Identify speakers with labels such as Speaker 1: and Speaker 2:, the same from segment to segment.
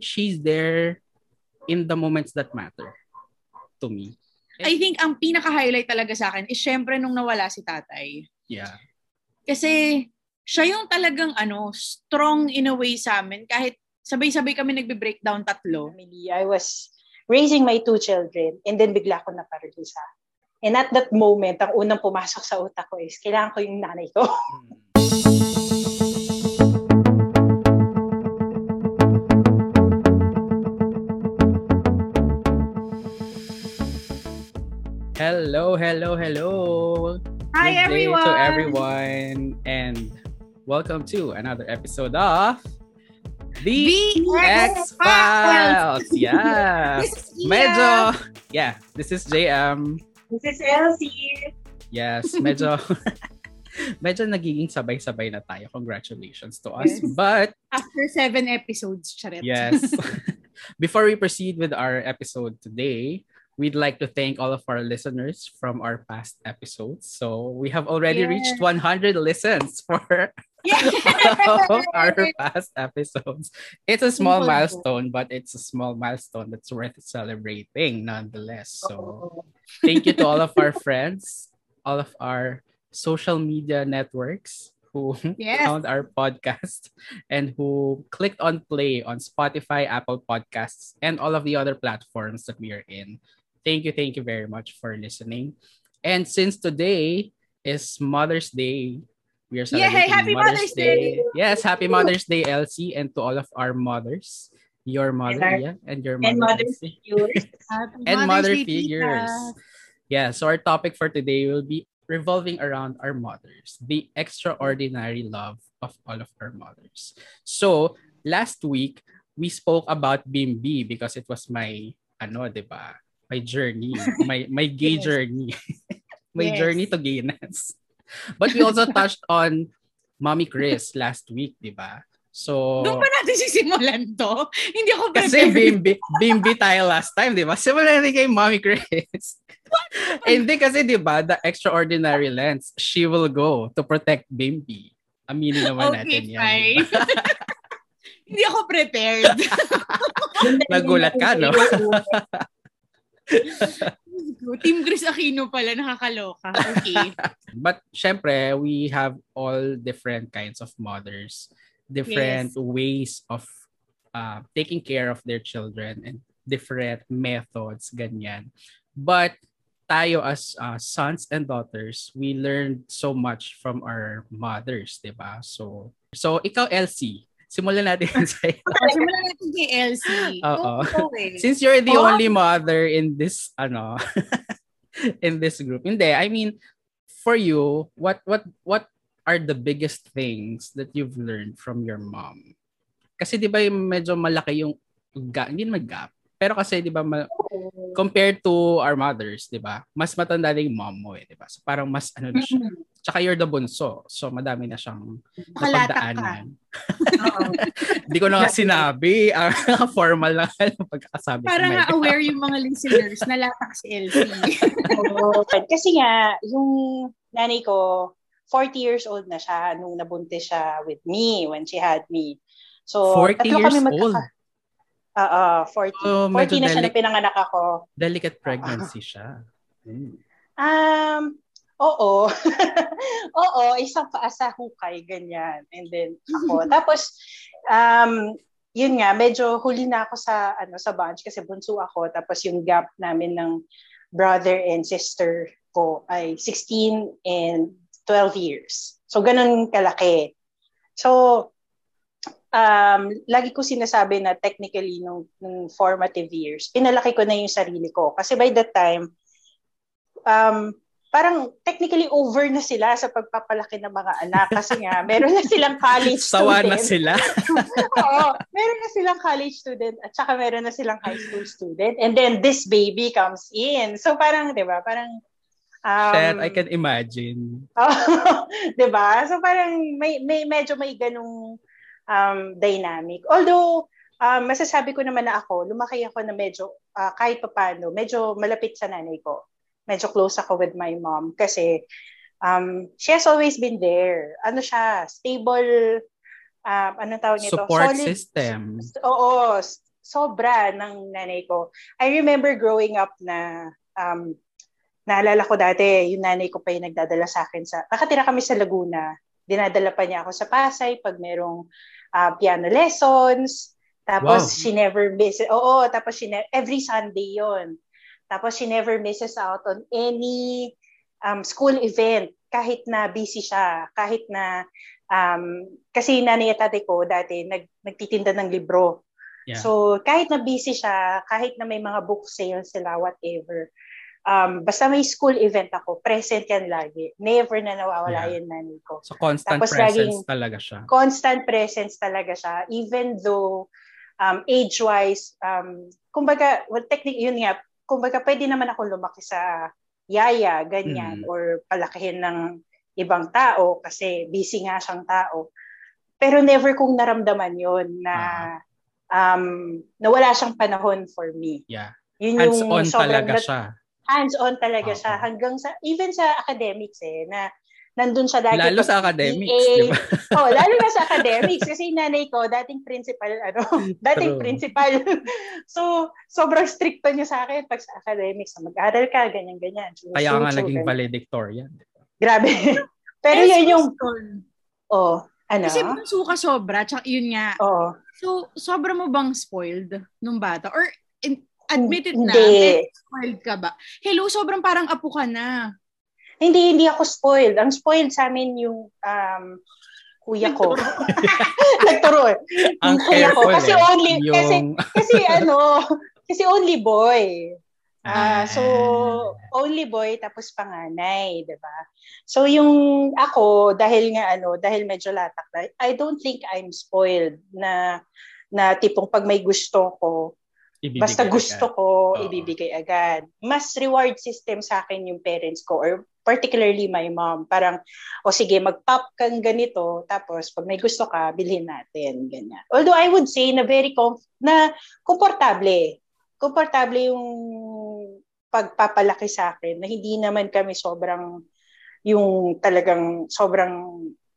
Speaker 1: she's there in the moments that matter to me.
Speaker 2: I think ang pinaka-highlight talaga sa akin is syempre nung nawala si tatay.
Speaker 1: Yeah.
Speaker 2: Kasi siya yung talagang ano, strong in a way sa amin. Kahit sabay-sabay kami nagbe-breakdown tatlo.
Speaker 3: I was raising my two children and then bigla ko naparalisa. And at that moment, ang unang pumasok sa utak ko is, kailangan ko yung nanay ko.
Speaker 1: Hello, hello, hello.
Speaker 2: Hi,
Speaker 1: Good day
Speaker 2: everyone.
Speaker 1: to everyone, and welcome to another episode of The, X Files. Yes. Medyo, yeah, this is JM.
Speaker 3: This is Elsie.
Speaker 1: Yes, medyo, medyo nagiging sabay-sabay na tayo. Congratulations to us.
Speaker 2: Yes.
Speaker 1: But,
Speaker 2: After seven episodes, charet.
Speaker 1: yes, before we proceed with our episode today, we'd like to thank all of our listeners from our past episodes. So we have already reached 100 listens for our past episodes. It's a small milestone, but it's a small milestone that's worth celebrating nonetheless. So thank you to all of our friends, all of our social media networks who
Speaker 2: Yes.
Speaker 1: found our podcast and who clicked on play on Spotify, Apple Podcasts, and all of the other platforms that we are in. Thank you, thank you very much for listening. And since today is Mother's Day, we are
Speaker 2: Yay!
Speaker 1: celebrating
Speaker 2: Happy Mother's Day!
Speaker 1: Yes, happy Mother's Day, Elsie, and to all of our mothers. Your mother,
Speaker 3: our-
Speaker 1: yeah, and your mother.
Speaker 3: And mother figures.
Speaker 1: And
Speaker 2: Mother's
Speaker 1: mother figures. Yeah, so our topic for today will be revolving around our mothers, the extraordinary love of all of our mothers. So, last week, we spoke about Bimbi because it was my, ano, di ba? My journey, my, my gay
Speaker 2: Yes.
Speaker 1: journey. my
Speaker 2: Yes.
Speaker 1: journey to gayness. But we also touched on Mommy Chris last week, di ba? So,
Speaker 2: Doon pa natin sisimulan to. Hindi ako
Speaker 1: kasi
Speaker 2: prepared.
Speaker 1: bimbi, bimbi tayo last time, di ba? Simulan natin kay Mommy Chris. Hindi kasi, di ba, the extraordinary lens, she will go to protect Bimbi. Aminin naman
Speaker 2: Okay,
Speaker 1: natin yan.
Speaker 2: fine.
Speaker 1: di ba?
Speaker 2: Hindi ako prepared.
Speaker 1: Nagulat ka, no?
Speaker 2: Team Chris Aquino pala, nakakaloka. Okay.
Speaker 1: But syempre, we have all different kinds of mothers, different ways of uh, taking care of their children and different methods, ganyan. But tayo as uh, sons and daughters, we learned so much from our mothers, 'di ba? So so ikaw Elsie, simulan natin sa
Speaker 2: Oh, simulan natin kay Elsie.
Speaker 1: Oo.
Speaker 2: Eh.
Speaker 1: Since you're the
Speaker 2: Oh.
Speaker 1: only mother in this ano in this group. Hindi, I mean for you, what what what are the biggest things that you've learned from your mom? Kasi 'di ba medyo malaki yung ga, hindi naman gap. Pero kasi 'di ba ma- compared to our mothers, 'di ba? Mas matanda na yung mom mo eh, 'di ba? So parang mas ano na siya. Tsaka you're the bunso. So madami na siyang napagdaanan. Hindi ko na nga sinabi. ah, formal lang ang pagkakasabi ko.
Speaker 2: Para
Speaker 1: God.
Speaker 2: aware yung mga listeners na latak si Elsie.
Speaker 3: Kasi nga, yung nanay ko, 40 years old na siya nung nabuntis siya with me when she had me. So,
Speaker 1: 40
Speaker 3: tatlo
Speaker 1: years
Speaker 3: kami magkaka-
Speaker 1: old.
Speaker 3: Oo, 40.
Speaker 1: Oh, medyo
Speaker 3: 40 na siya
Speaker 1: deli-
Speaker 3: na pinanganak ako.
Speaker 1: Delicate pregnancy siya. Mm.
Speaker 3: Um, oo. oo, isang paa sa hukay, ganyan. And then ako. Tapos, um, yun nga, medyo huli na ako sa, ano, sa bunch kasi bunso ako. Tapos yung gap namin ng brother and sister ko ay 16 and 12 years. So, ganun kalaki. So, um, lagi ko sinasabi na technically nung, nung formative years, pinalaki ko na yung sarili ko. Kasi by that time, um, parang technically over na sila sa pagpapalaki ng mga anak kasi nga meron na silang college
Speaker 1: Sawa
Speaker 3: student.
Speaker 1: na sila.
Speaker 3: Oo, meron na silang college student at saka meron na silang high school student and then this baby comes in. So parang 'di ba? Parang um,
Speaker 1: Shit, I can imagine.
Speaker 3: Oh, 'di ba? So parang may may medyo may ganung um dynamic. Although um, masasabi ko naman na ako, lumaki ako na medyo ah, kahit papaano, medyo malapit sa nanay ko. Medyo close ako with my mom kasi um, she has always been there. Ano siya, stable um, ano tawag nito?
Speaker 1: Support
Speaker 3: Solid-
Speaker 1: system.
Speaker 3: Oo, sobra ng nanay ko. I remember growing up na um, naalala ko dati, yung nanay ko pa yung nagdadala sa akin sa, nakatira kami sa Laguna, dinadala pa niya ako sa Pasay pag merong uh, piano lessons, tapos wow. she never misses, oo, tapos she ne- every Sunday yon Tapos she never misses out on any um, school event kahit na busy siya, kahit na um, kasi nanay at tate ko dati nag, nagtitinda ng libro. Yeah. So kahit na busy siya, kahit na may mga book sales sila, whatever, um, basta may school event ako, present yan lagi. Never na nawawala yeah. yung nanay ko.
Speaker 1: So constant Tapos presence laging, talaga siya.
Speaker 3: Constant presence talaga siya. Even though um, age-wise, um, kumbaga, well, technically, yun nga, kumbaga pwede naman ako lumaki sa yaya, ganyan, mm. or palakihin ng ibang tao kasi busy nga siyang tao. Pero never kong naramdaman yon na uh-huh. um, nawala siyang panahon for me.
Speaker 1: Yeah. Yun hands-on talaga siya.
Speaker 3: Hands-on talaga uh-huh. siya hanggang sa even sa academics eh na nandun siya dati.
Speaker 1: Lalo sa academics, di ba?
Speaker 3: oh, lalo na sa academics. Kasi nanay ko, dating principal, ano, dating True. principal. so, sobrang stricto niya sa akin pag sa academics. Mag-aral ka, ganyan-ganyan.
Speaker 1: Kaya nga naging valedictorian.
Speaker 3: Grabe. Pero yun yung... Oh, ano?
Speaker 2: Kasi bunso ka sobra, tsaka yun nga.
Speaker 3: Oo.
Speaker 2: So, sobra mo bang spoiled nung bata? Or in, admitted na, spoiled ka ba? Hello, sobrang parang apo ka na.
Speaker 3: Hindi, hindi ako spoiled. Ang spoiled sa amin yung um, kuya ko. Nagturo eh.
Speaker 1: Ang kuya ko.
Speaker 3: Kasi eh. only, yung... kasi, kasi ano, kasi only boy. Ah, uh, so only boy tapos panganay, 'di ba? So yung ako dahil nga ano, dahil medyo latak na, I don't think I'm spoiled na na tipong pag may gusto ko, ibibigay basta gusto agad. ko, Oo. ibibigay agad. Mas reward system sa akin yung parents ko or particularly my mom. Parang, o sige, mag-pop kang ganito, tapos pag may gusto ka, bilhin natin, ganyan. Although I would say na very com- na komportable. Komportable yung pagpapalaki sa akin na hindi naman kami sobrang yung talagang sobrang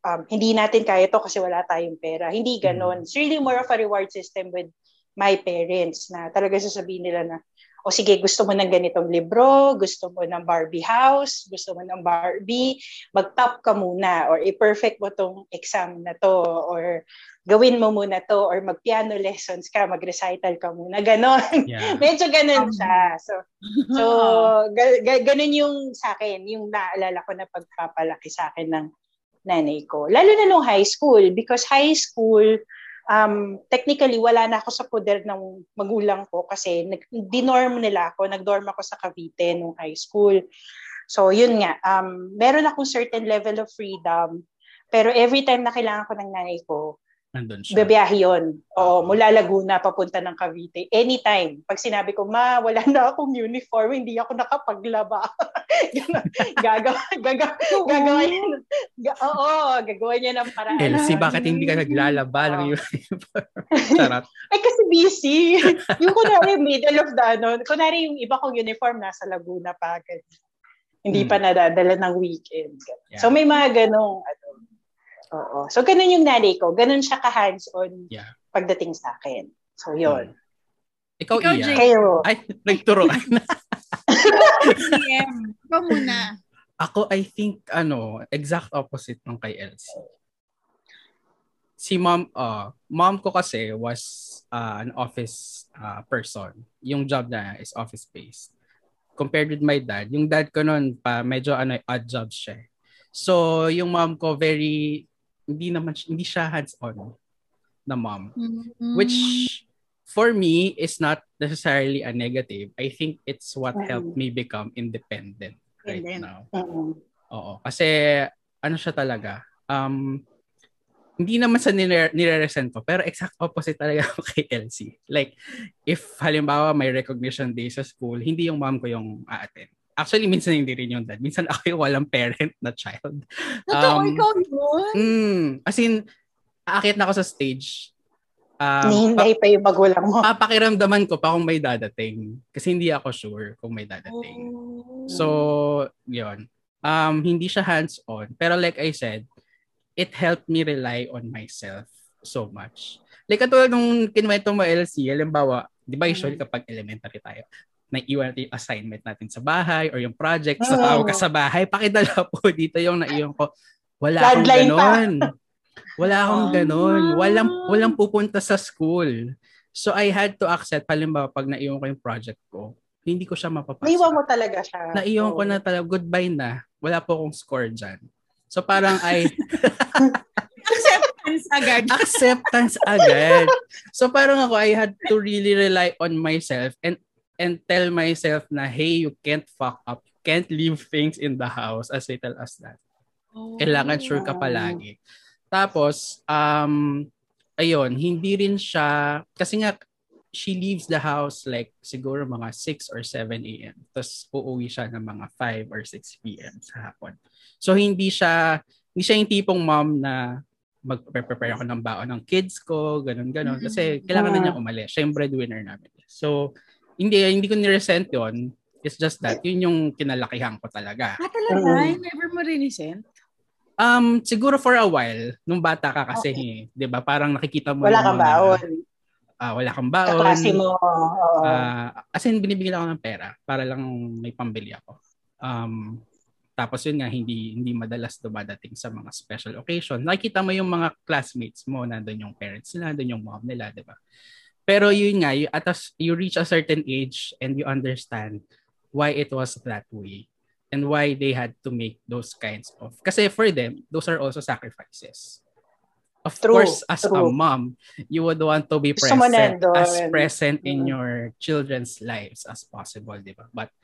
Speaker 3: um, hindi natin kaya to kasi wala tayong pera. Hindi ganon. Mm. It's really more of a reward system with my parents na talaga sasabihin nila na, o sige, gusto mo ng ganitong libro, gusto mo ng Barbie house, gusto mo ng Barbie, mag-top ka muna or i-perfect mo tong exam na to or gawin mo muna to or mag-piano lessons ka, mag-recital ka muna, ganon. Yeah. Medyo ganon siya. So, so ga- ga- ganon yung sa akin, yung naalala ko na pagpapalaki sa akin ng nanay ko. Lalo na nung high school because high school, um, technically wala na ako sa poder ng magulang ko kasi nag, dinorm nila ako, nagdorm ako sa Cavite nung high school. So yun nga, um, meron akong certain level of freedom. Pero every time na kailangan ko ng nanay ko,
Speaker 1: Nandun siya.
Speaker 3: Babiyahe yun. Oo, mula Laguna papunta ng Cavite. Anytime. Pag sinabi ko, ma, wala na akong uniform, hindi ako nakapaglaba. gagawa, gagawa, gagawa niya. Oo, gagawa niya ng paraan.
Speaker 1: Elsie, bakit hindi ka naglalaba ng uniform?
Speaker 3: Charot. Ay, kasi busy. yung kunwari, middle of the, ano, kunwari yung iba kong uniform nasa Laguna pa. Hindi hmm. pa nadadala ng weekend. Yeah. So, may mga ganong, ano, Oo. So, ganun yung nanay ko. Ganun siya ka-hands-on yeah. pagdating sa akin. So, yun. Hmm.
Speaker 1: Ikaw,
Speaker 2: Ikaw
Speaker 1: Iya.
Speaker 3: Kayo.
Speaker 1: Ay, nagturo.
Speaker 2: DM. Ikaw muna.
Speaker 1: Ako, I think, ano, exact opposite ng kay Elsie. Si mom, uh, mom ko kasi was uh, an office uh, person. Yung job na is office-based. Compared with my dad, yung dad ko noon pa medyo ano odd job siya. So, yung mom ko very hindi naman hindi siya hands-on na mom. Mm-hmm. Which for me is not necessarily a negative. I think it's what mm-hmm. helped me become independent right then, now. Mm-hmm. Oo. Kasi ano siya talaga, um, hindi naman sa nire- nire-resent ko, pero exact opposite talaga ako kay Elsie. Like, if halimbawa may recognition day sa school, hindi yung mom ko yung a-attend. Actually, minsan hindi rin yung dad. Minsan ako yung walang parent na child.
Speaker 2: Totoo, um, ikaw yun?
Speaker 1: Mm, as in, aakit na ako sa stage.
Speaker 3: Um, Hihintay pa yung magulang mo.
Speaker 1: Papakiramdaman ko pa kung may dadating. Kasi hindi ako sure kung may dadating. Oh. So, yun. Um, hindi siya hands-on. Pero like I said, it helped me rely on myself so much. Like katulad nung kinwento mo LC, halimbawa, di ba usually kapag elementary tayo, naiwan natin yung assignment natin sa bahay or yung project sa tao ka sa bahay, pakidala po dito yung naiwan ko. Wala akong ganon. Wala akong ganon. Walang, walang pupunta sa school. So I had to accept, halimbawa pag naiwan ko yung project ko, hindi ko siya mapapasa.
Speaker 3: Naiwan mo talaga siya.
Speaker 1: Naiwan ko
Speaker 3: Oo.
Speaker 1: na talaga, goodbye na. Wala po akong score dyan. So parang I
Speaker 2: Acceptance agad.
Speaker 1: acceptance agad. So parang ako, I had to really rely on myself and and tell myself na, hey, you can't fuck up. You can't leave things in the house as little as that. Kailangan sure ka palagi. Tapos, um, ayun, hindi rin siya, kasi nga, she leaves the house like siguro mga 6 or 7 a.m. Tapos uuwi siya ng mga 5 or 6 p.m. sa hapon. So hindi siya, hindi siya yung tipong mom na mag-prepare ako ng baon ng kids ko, ganun ganon Kasi kailangan na niya umalis. Siya yung breadwinner namin. So, hindi hindi ko ni-resent yun. It's just that, yun yung kinalakihan ko talaga.
Speaker 2: Ah, talaga? Never mo rinisent?
Speaker 1: Um, siguro for a while, nung bata ka kasi, eh, 'di ba? Parang nakikita mo
Speaker 3: Wala kang baon.
Speaker 1: ah, wala kang baon.
Speaker 3: Kaklase mo. Oo.
Speaker 1: Ah, as in, binibigyan ako ng pera para lang may pambili ako. Um, tapos yun nga, hindi hindi madalas dumadating sa mga special occasion. Nakikita mo yung mga classmates mo, nandun yung parents nila, nandun yung mom nila, di ba? Pero yun nga, you, at as you reach a certain age and you understand why it was that way and why they had to make those kinds of... Kasi for them, those are also sacrifices. Of
Speaker 3: True,
Speaker 1: course, as a
Speaker 3: true.
Speaker 1: mom, you would want to be present, as present in
Speaker 3: Mm.
Speaker 1: your children's lives as possible, di ba? But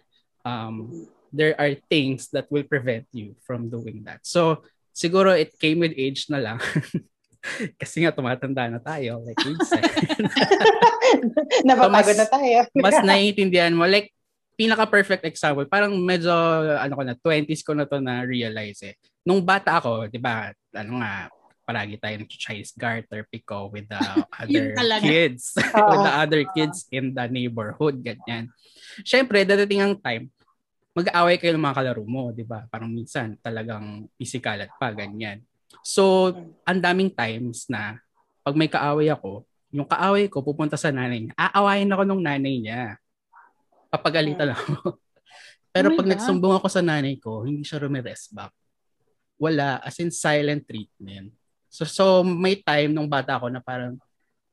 Speaker 1: um, there are things that will prevent you from doing that. So, siguro it came with age na lang. Kasi nga, tumatanda na tayo. Like.
Speaker 3: Napapagod
Speaker 1: mas-
Speaker 3: na tayo.
Speaker 1: Mas naiintindihan mo. Like, pinaka-perfect example, parang medyo, ano ko na, 20s ko na to na realize eh. Nung bata ako, di ba, ano nga, palagi tayo nag-Chinese garter, pico with the other kids. With the other kids in the neighborhood, ganyan. Siyempre, dadating ang time, mag-aaway kayo ng mga kalaro mo, di ba? Parang minsan, talagang pisikalat pa, ganyan. So, ang daming times na pag may kaaway ako, yung kaaway ko pupunta sa nanay niya. Aawayin ako nung nanay niya. Papagalitan ako. Pero
Speaker 2: Oh
Speaker 1: pag
Speaker 2: God.
Speaker 1: nagsumbong ako sa nanay ko, hindi siya rumires back. Wala, as in silent treatment. So, so may time nung bata ako na parang,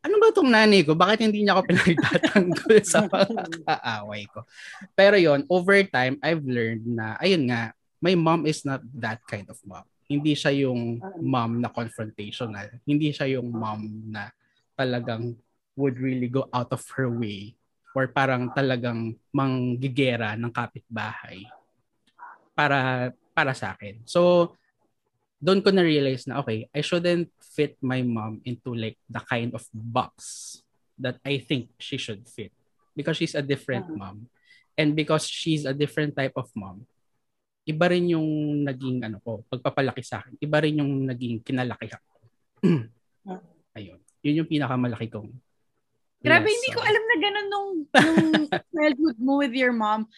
Speaker 1: ano ba itong nanay ko? Bakit hindi niya ako pinagtatanggol sa mga kaaway ko? Pero yon over time, I've learned na, ayun nga, my mom is not that kind of mom. Hindi siya yung mom na confrontational. Hindi siya yung mom na talagang would really go out of her way or parang talagang manggigera ng kapitbahay para para sa akin. So, doon ko na-realize na, okay, I shouldn't fit my mom into like the kind of box that I think she should fit. Because she's a different mom. And because she's a different type of mom, iba rin yung naging ano ko, pagpapalaki sa akin. Iba rin yung naging kinalakihan ko. Ayun. Yun yung pinakamalaki kong
Speaker 2: Grabe, hindi ko alam na ganun nung, nung childhood mo with your mom.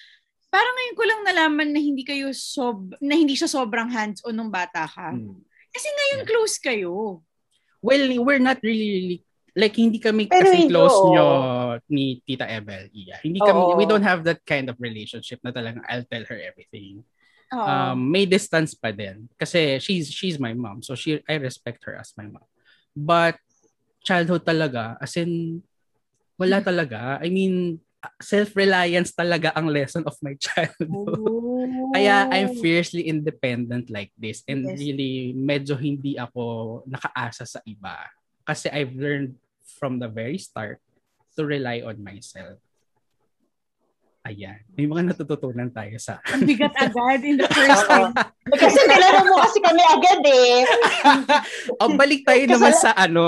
Speaker 2: Parang ngayon ko lang nalaman na hindi kayo sob na hindi siya sobrang hands-on nung bata ka.
Speaker 1: Mm.
Speaker 2: Kasi ngayon
Speaker 1: Yeah.
Speaker 2: close kayo.
Speaker 1: Well, we're not really, really like hindi kami
Speaker 3: Pero
Speaker 1: kasi
Speaker 3: hindi,
Speaker 1: close nyo ni Tita Ebel. Yeah. Hindi kami
Speaker 3: Oo.
Speaker 1: we don't have that kind of relationship na talagang I'll tell her everything.
Speaker 2: Oo.
Speaker 1: Um may distance pa din kasi she's she's my mom. So she I respect her as my mom. But childhood talaga as in wala talaga. I mean self-reliance talaga ang lesson of my childhood.
Speaker 2: Oh.
Speaker 1: Kaya I'm fiercely independent like this and
Speaker 2: Yes.
Speaker 1: really medyo hindi ako nakaasa sa iba kasi I've learned from the very start to rely on myself. Ayan. May mga natututunan tayo sa
Speaker 2: Ang bigat agad in the first time.
Speaker 3: Kasi tinanong mo kasi kami agad eh.
Speaker 1: o balik tayo
Speaker 3: Kasi-
Speaker 1: naman sa ano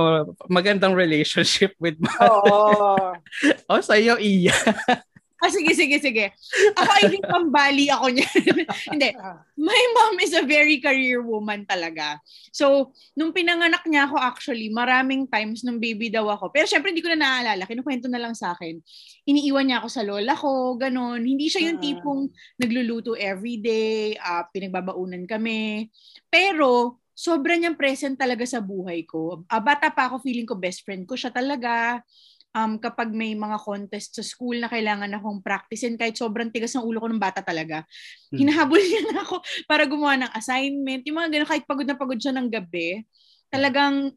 Speaker 1: magandang relationship with
Speaker 3: Oo.
Speaker 1: o sa iyo iya
Speaker 2: Ah, sige, sige, sige. Ako, I think pambali ako niyan. Hindi. My mom is a very career woman talaga. So, nung pinanganak niya ako actually, maraming times nung baby daw ako. Pero syempre, hindi ko na naaalala. Kinukwento na lang sa akin. Iniiwan niya ako sa lola ko, ganun. Hindi siya yung
Speaker 3: Ah.
Speaker 2: tipong nagluluto everyday, uh, pinagbabaunan kami. Pero, sobra niyang present talaga sa buhay ko. Uh, bata pa ako, feeling ko best friend ko siya talaga. Um, kapag may mga contest sa school na kailangan akong practicein, kahit sobrang tigas ng ulo ko ng bata talaga, hmm. hinahabol niya na ako para gumawa ng assignment. Yung mga ganun, kahit pagod na pagod siya ng gabi, talagang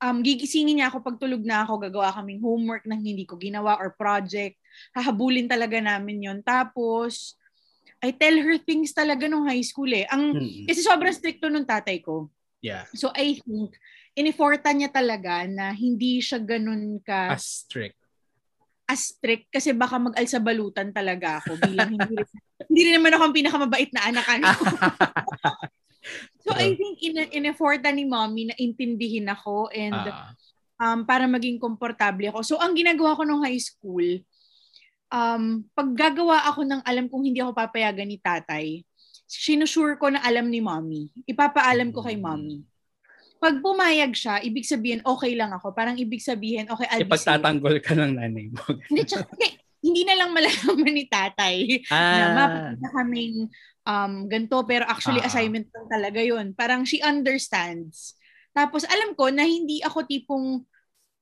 Speaker 2: um, gigisingin niya ako pag tulog na ako, gagawa kaming homework na hindi ko ginawa or project. Hahabulin talaga namin yon Tapos, I tell her things talaga nung high school eh. Ang, hmm Kasi sobrang stricto nung tatay ko.
Speaker 1: Yeah.
Speaker 2: So I think, iniforta niya talaga na hindi siya ganun ka...
Speaker 1: As strict.
Speaker 2: As strict kasi baka mag-alsa balutan talaga ako bilang hindi rin, hindi rin naman ako ang pinakamabait na anak ano. so I think in iniforta ni mommy na intindihin ako and uh. um, para maging komportable ako. So ang ginagawa ko nung high school, um, pag gagawa ako ng alam kung hindi ako papayagan ni tatay, sinusure ko na alam ni mommy. Ipapaalam ko kay mm. mommy. Pag pumayag siya, ibig sabihin, okay lang ako. Parang ibig sabihin, okay,
Speaker 1: I'll Ipagtatanggol ka ng nanay mo.
Speaker 2: hindi, tsaka, hindi na lang malalaman ni tatay ah. na mapapita kaming um, ganito, pero actually ah. assignment lang talaga yon Parang she understands. Tapos alam ko na hindi ako tipong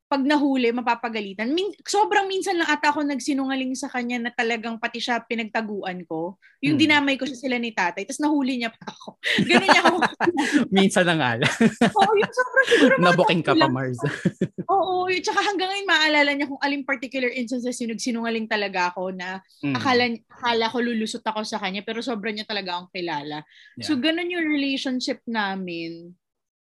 Speaker 2: pag nahuli, mapapagalitan. Min- sobrang minsan lang ata ako nagsinungaling sa kanya na talagang pati siya pinagtaguan ko. Yung hmm. dinamay ko siya sila ni tatay, tapos nahuli niya pa ako. Ganun niya ako.
Speaker 1: minsan na nga lang.
Speaker 2: Oo, yung sobrang siguro
Speaker 1: Nabuking ka pa, Mars.
Speaker 2: Oo, yung tsaka hanggang ngayon maalala niya kung aling particular instances yung nagsinungaling talaga ako na hmm. akala, akala ko lulusot ako sa kanya, pero sobrang niya talaga akong kilala. Yeah. So, ganun yung relationship namin.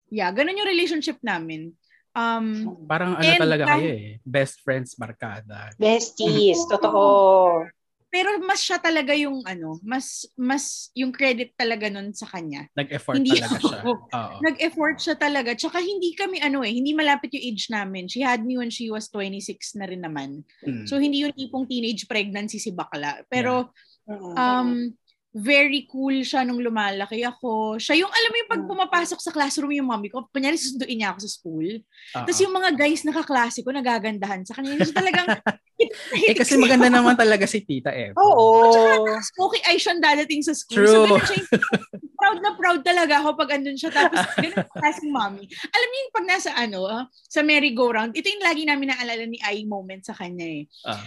Speaker 2: Yeah, ganun yung relationship namin Um,
Speaker 1: Parang ano talaga kayo eh. Best friends, barkada.
Speaker 3: Besties, totoo.
Speaker 2: Pero mas siya talaga yung ano, mas mas yung credit talaga nun sa kanya.
Speaker 1: Nag-effort hindi talaga siya.
Speaker 2: Oo. Nag-effort siya talaga. Tsaka hindi kami ano eh, hindi malapit yung age namin. She had me when she was 26 na rin naman. Hmm. So hindi yung tipong teenage pregnancy si bakla. Pero yeah. um very cool siya nung lumalaki ako. Siya yung, alam mo yung pag mm. pumapasok sa classroom yung mommy ko, kunyari susunduin niya ako sa school. Uh-huh. Tapos yung mga guys na kaklase ko, nagagandahan sa kanya. Siya talagang...
Speaker 1: eh kasi maganda naman talaga si tita eh.
Speaker 3: Oo.
Speaker 2: At saka, okay ay siyang dadating sa school.
Speaker 1: True. So,
Speaker 2: siya proud na proud talaga ako pag andun siya. Tapos, ganun klaseng mommy. Alam niyo yung pag nasa ano, uh, sa merry-go-round, ito yung lagi namin naalala ni Ai moment sa kanya eh. Uh.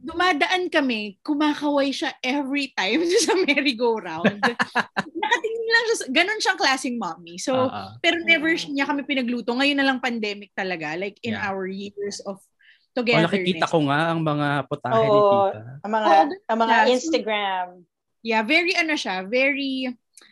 Speaker 2: Dumadaan kami, kumakaway siya every time sa merry-go-round. Nakatingin lang siya, ganun siyang klaseng mommy. So, uh-uh. pero never niya kami pinagluto. Ngayon na lang pandemic talaga. Like in yeah. our years of together.
Speaker 1: Oh, nakikita ko nga ang mga putahe oh, ni tita.
Speaker 3: Ang mga, oh, ang mga yeah. Instagram.
Speaker 2: Yeah, very ano siya, very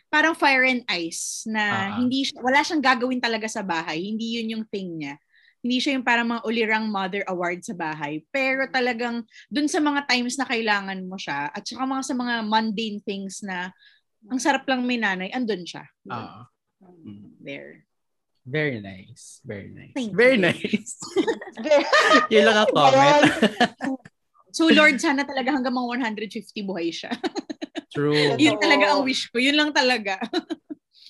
Speaker 2: parang fire and ice na uh-huh. hindi wala siyang gagawin talaga sa bahay. Hindi yun yung thing niya. Hindi siya yung parang mga ulirang mother award sa bahay. Pero talagang dun sa mga times na kailangan mo siya at saka mga sa mga mundane things na ang sarap lang may nanay, andun siya.
Speaker 1: Uh-huh.
Speaker 2: There.
Speaker 1: Very nice. Very nice. Thank Very you. nice. Yun lang ang comment.
Speaker 2: so Lord, sana talaga hanggang mga 150 buhay siya.
Speaker 1: True.
Speaker 2: Yun talaga ang wish ko. Yun lang talaga.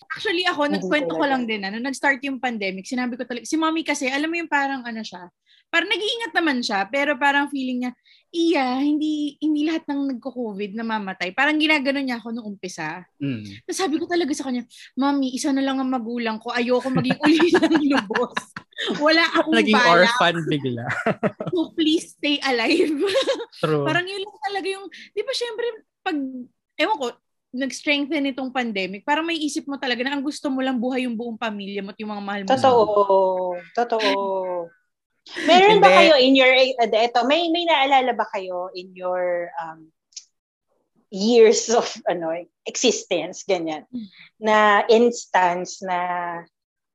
Speaker 2: Actually, ako, nagkwento ko lang din, ano, nag-start yung pandemic, sinabi ko talaga, si mommy kasi, alam mo yung parang ano siya, parang nag-iingat naman siya, pero parang feeling niya, iya, hindi hindi lahat ng nagko-COVID na mamatay. Parang ginagano niya ako nung umpisa.
Speaker 1: Mm.
Speaker 2: Tapos sabi ko talaga sa kanya, Mami, isa na lang ang magulang ko. Ayoko maging uli ng lubos. Wala akong
Speaker 1: Naging
Speaker 2: balak.
Speaker 1: orphan bigla.
Speaker 2: so please stay alive.
Speaker 1: True.
Speaker 2: Parang yun lang talaga yung, di ba syempre, pag ewan ko, nag-strengthen itong pandemic, parang may isip mo talaga na ang gusto mo lang buhay yung buong pamilya mo at yung mga mahal mo.
Speaker 3: Totoo. Totoo. Meron ba kayo in your, uh, eto, may, may naalala ba kayo in your um, years of ano existence, ganyan, na instance na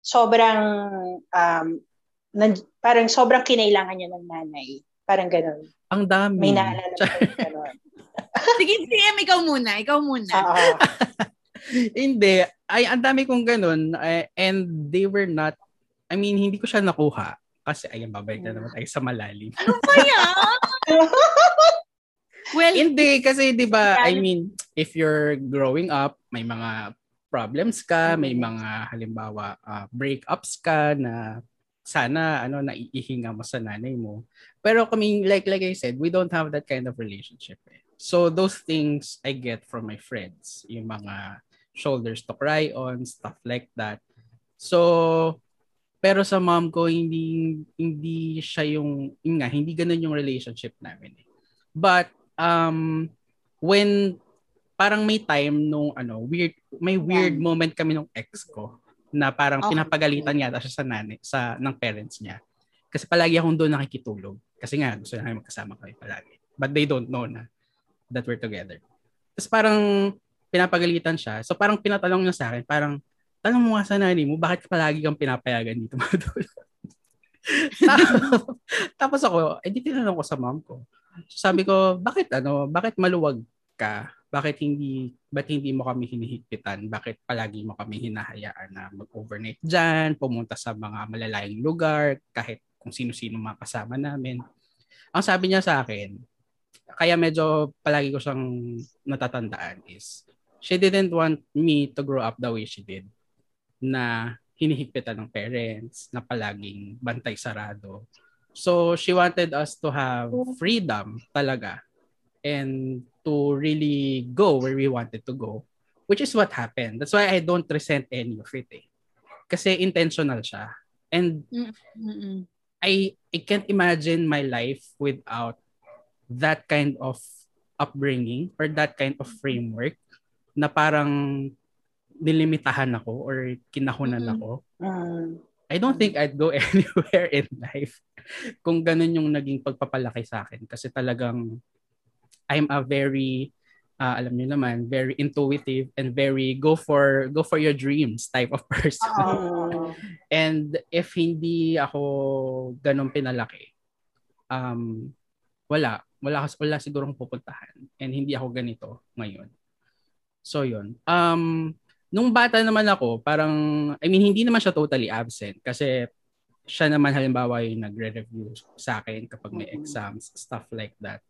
Speaker 3: sobrang, um, na, parang sobrang kinailangan niya ng nanay. Parang ganun.
Speaker 1: Ang dami.
Speaker 3: May naalala ba kayo
Speaker 2: Sige, CM, ikaw muna. Ikaw muna.
Speaker 3: Uh-oh.
Speaker 1: hindi. Ay, ang dami kong ganun. Uh, and they were not, I mean, hindi ko siya nakuha. Kasi, ayan, babalik na naman tayo sa malalim.
Speaker 2: Ano ba yan?
Speaker 1: well, hindi. Kasi, di ba, I mean, if you're growing up, may mga problems ka, may mm-hmm. mga, halimbawa, uh, breakups ka na sana ano naiihinga mo sa nanay mo. Pero kami like like I said, we don't have that kind of relationship. Eh. So those things I get from my friends, yung mga shoulders to cry on, stuff like that. So, pero sa mom ko, hindi, hindi siya yung, yun nga, hindi ganun yung relationship namin. Eh. But, um, when, parang may time nung, ano, weird, may weird moment kami nung ex ko, na parang okay. pinapagalitan yata siya sa nani, sa, ng parents niya. Kasi palagi akong doon nakikitulog. Kasi nga, gusto namin magkasama kami palagi. But they don't know na that we're together. Tapos parang pinapagalitan siya. So parang pinatalong niya sa akin, parang, tanong mo nga sa nanay mo, bakit palagi kang pinapayagan dito matulog? Tapos ako, eh tinanong ko sa mom ko. So sabi ko, bakit ano, bakit maluwag ka? Bakit hindi, bakit hindi mo kami hinihigpitan? Bakit palagi mo kami hinahayaan na mag-overnight dyan, pumunta sa mga malalayang lugar, kahit kung sino-sino mga kasama namin. Ang sabi niya sa akin, kaya medyo palagi ko siyang natatandaan is, she didn't want me to grow up the way she did na hinihigpitan ng parents, na palaging bantay sarado. So she wanted us to have freedom talaga and to really go where we wanted to go, which is what happened. That's why I don't resent any of it eh. Kasi intentional siya. And Mm-mm. I I can't imagine my life without that kind of upbringing or that kind of framework na parang nilimitahan ako or kinahunan mm-hmm. ako, uh, I don't think I'd go anywhere in life kung ganun yung naging pagpapalaki sa akin. Kasi talagang I'm a very, uh, alam niyo naman, very intuitive and very go for go for your dreams type of person. Oh. and if hindi ako ganun pinalaki, um, wala. Wala, wala sigurong pupuntahan. And hindi ako ganito ngayon. So yun. Um, nung bata naman ako, parang, I mean, hindi naman siya totally absent kasi siya naman halimbawa yung nagre-review sa akin kapag may exams, stuff like that.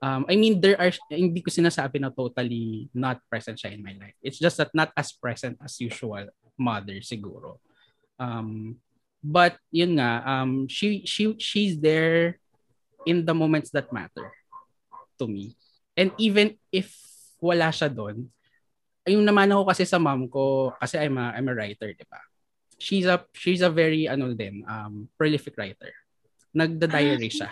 Speaker 1: Um, I mean, there are, hindi ko sinasabi na totally not present siya in my life. It's just that not as present as usual mother siguro. Um, but yun nga, um, she, she, she's there in the moments that matter to me. And even if wala siya doon, yung naman ako kasi sa mom ko, kasi I'm a, I'm a writer, di ba? She's a, she's a very, ano din, um, prolific writer. Nagda-diary siya.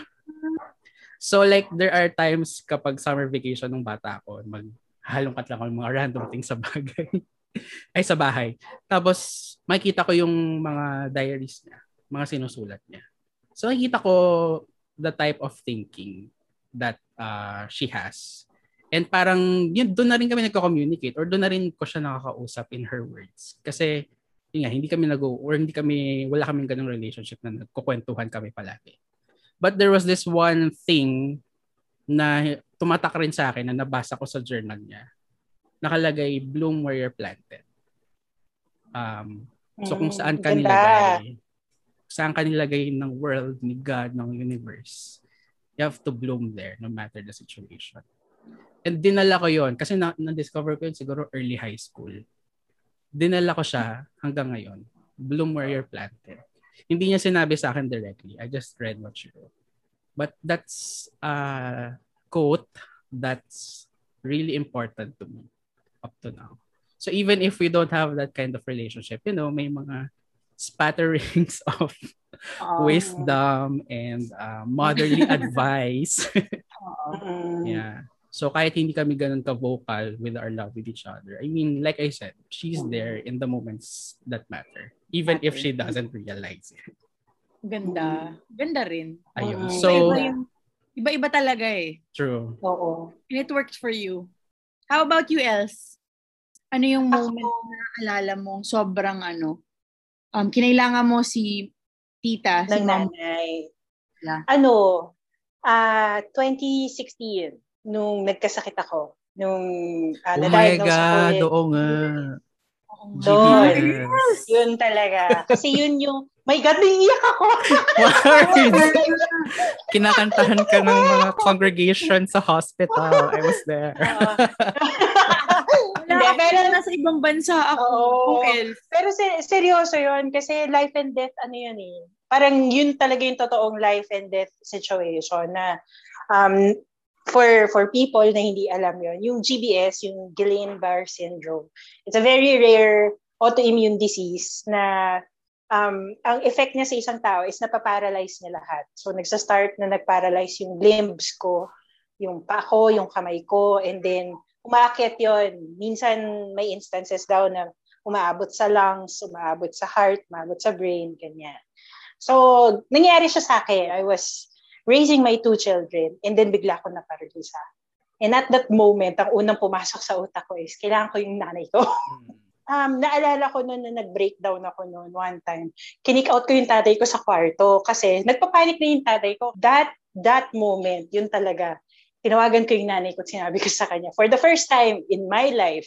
Speaker 1: So like, there are times kapag summer vacation ng bata ako, maghalongkat lang ako mga random things sa bagay. ay sa bahay. Tapos, makikita ko yung mga diaries niya, mga sinusulat niya. So, nakikita ko the type of thinking that uh, she has And parang yun, doon na rin kami nagko-communicate or doon na rin ko siya nakakausap in her words. Kasi yun nga, hindi kami nag or hindi kami, wala kaming ganong relationship na nagkukwentuhan kami palagi. But there was this one thing na tumatak rin sa akin na nabasa ko sa journal niya. Nakalagay, bloom where you're planted. Um, so kung mm, saan ka nilagay, saan ka nilagay ng world, ni God, ng universe, you have to bloom there no matter the situation. And dinala ko yon kasi na, na-discover ko yun siguro early high school. Dinala ko siya hanggang ngayon. Bloom where you're planted. Hindi niya sinabi sa akin directly. I just read what she wrote. But that's a quote that's really important to me up to now. So even if we don't have that kind of relationship, you know, may mga spatterings of oh. wisdom and uh, motherly advice. yeah. So kahit hindi kami ganun ka-vocal with our love with each other, I mean, like I said, she's there in the moments that matter. Even if she doesn't realize it.
Speaker 2: Ganda. Ganda rin.
Speaker 1: Ayun. So,
Speaker 2: iba-iba, talaga eh.
Speaker 1: True.
Speaker 3: Oo.
Speaker 2: And it works for you. How about you, Els? Ano yung moment Ako, na alala mo sobrang ano, um, kinailangan mo si tita, si
Speaker 3: mom. nanay. Yeah. Ano, uh, 2016 nung nagkasakit ako. Nung uh,
Speaker 1: oh my God, oo nga.
Speaker 3: Doon. Yes. Yun talaga. Kasi yun yung, my God, naiiyak ako.
Speaker 1: Kinakantahan ka ng mga congregation sa hospital. I was there.
Speaker 2: Hindi, pero nasa ibang bansa ako.
Speaker 3: Oh, pero ser- seryoso yun kasi life and death, ano yun eh. Parang yun talaga yung totoong life and death situation na um, for for people na hindi alam yon yung GBS, yung Guillain-Barré syndrome. It's a very rare autoimmune disease na um, ang effect niya sa isang tao is napaparalyze niya lahat. So nagsa-start na nagparalyze yung limbs ko, yung pa ko, yung kamay ko, and then umaakit yon Minsan may instances daw na umaabot sa lungs, umaabot sa heart, umaabot sa brain, ganyan. So, nangyari siya sa akin. I was raising my two children and then bigla ko naparalisa. And at that moment, ang unang pumasok sa utak ko is, kailangan ko yung nanay ko. Hmm um, naalala ko noon na nag-breakdown ako noon one time. Kinik out ko yung tatay ko sa kwarto kasi nagpapanik na yung tatay ko. That, that moment, yun talaga. Tinawagan ko yung nanay ko at sinabi ko sa kanya, for the first time in my life,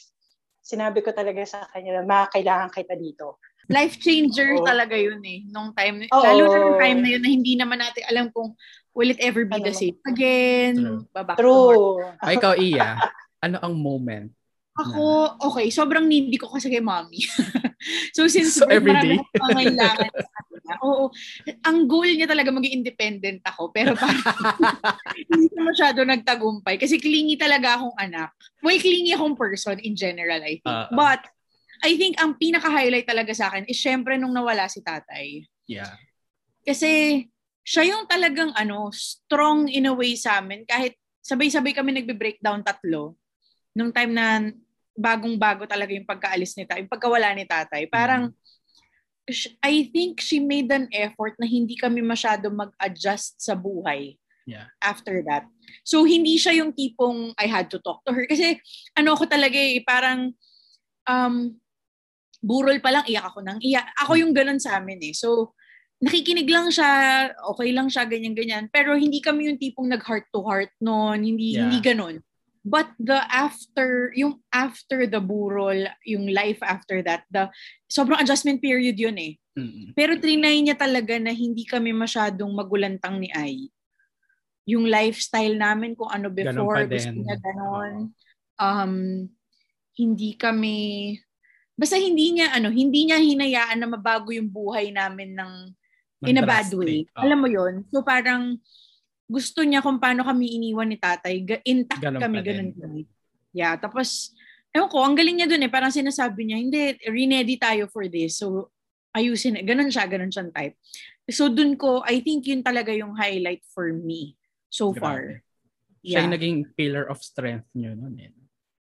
Speaker 3: sinabi ko talaga sa kanya na makakailangan kita dito.
Speaker 2: Life changer Oo. talaga yun eh. Nung time, Oo. lalo na nung time na yun na hindi naman natin alam kung will it ever be ano the same again?
Speaker 3: True. True.
Speaker 1: Ay, ikaw, Iya, ano ang moment
Speaker 2: ako, okay, sobrang needy ko kasi kay mommy. so since
Speaker 1: so, every day.
Speaker 2: pangailangan Oo. Ang goal niya talaga maging independent ako. Pero parang hindi na masyado nagtagumpay. Kasi clingy talaga akong anak. Well, clingy akong person in general, I think. Uh, uh. But, I think ang pinaka-highlight talaga sa akin is syempre nung nawala si tatay.
Speaker 1: Yeah.
Speaker 2: Kasi siya yung talagang ano, strong in a way sa amin. Kahit sabay-sabay kami nagbe-breakdown tatlo. Nung time na bagong-bago talaga yung pagkaalis ni tatay, yung pagkawala ni tatay. Parang, mm-hmm. I think she made an effort na hindi kami masyado mag-adjust sa buhay
Speaker 1: yeah.
Speaker 2: after that. So, hindi siya yung tipong I had to talk to her. Kasi, ano ako talaga eh, parang, um, burol pa lang, iyak ako nang iyak. Ako yung ganun sa amin eh. So, nakikinig lang siya, okay lang siya, ganyan-ganyan. Pero hindi kami yung tipong nag-heart to heart noon, hindi, yeah. hindi ganun. But the after, yung after the burol, yung life after that, the sobrang adjustment period yun eh.
Speaker 1: Mm-hmm.
Speaker 2: Pero trinay niya talaga na hindi kami masyadong magulantang ni Ai. Yung lifestyle namin kung ano before, gusto niya ganon. Um, hindi kami, basta hindi niya, ano, hindi niya hinayaan na mabago yung buhay namin ng, in a bad way. Oh. Alam mo yon So parang, gusto niya kung paano kami iniwan ni tatay. Intact ganun kami, ganun kami. Yeah, tapos, ewan ko, ang galing niya dun eh. Parang sinasabi niya, hindi, ready tayo for this. So, ayusin. Ganun siya, ganun siyang type. So, dun ko, I think yun talaga yung highlight for me so Grabe. far.
Speaker 1: Siya yeah. yung naging pillar of strength niyo nun eh.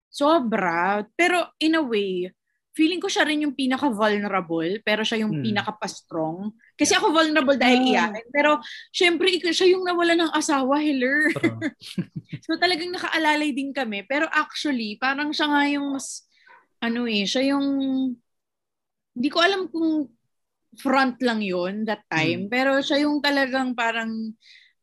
Speaker 2: Sobra. Pero in a way, feeling ko siya rin yung pinaka-vulnerable, pero siya yung hmm. pinaka-pa-strong. Kasi ako vulnerable dahil hmm. iyakin. Pero, syempre, siya yung nawala ng asawa, Hiller. so, talagang nakaalalay din kami. Pero actually, parang siya nga yung mas, ano eh, siya yung, hindi ko alam kung front lang yon that time. Hmm. Pero siya yung talagang parang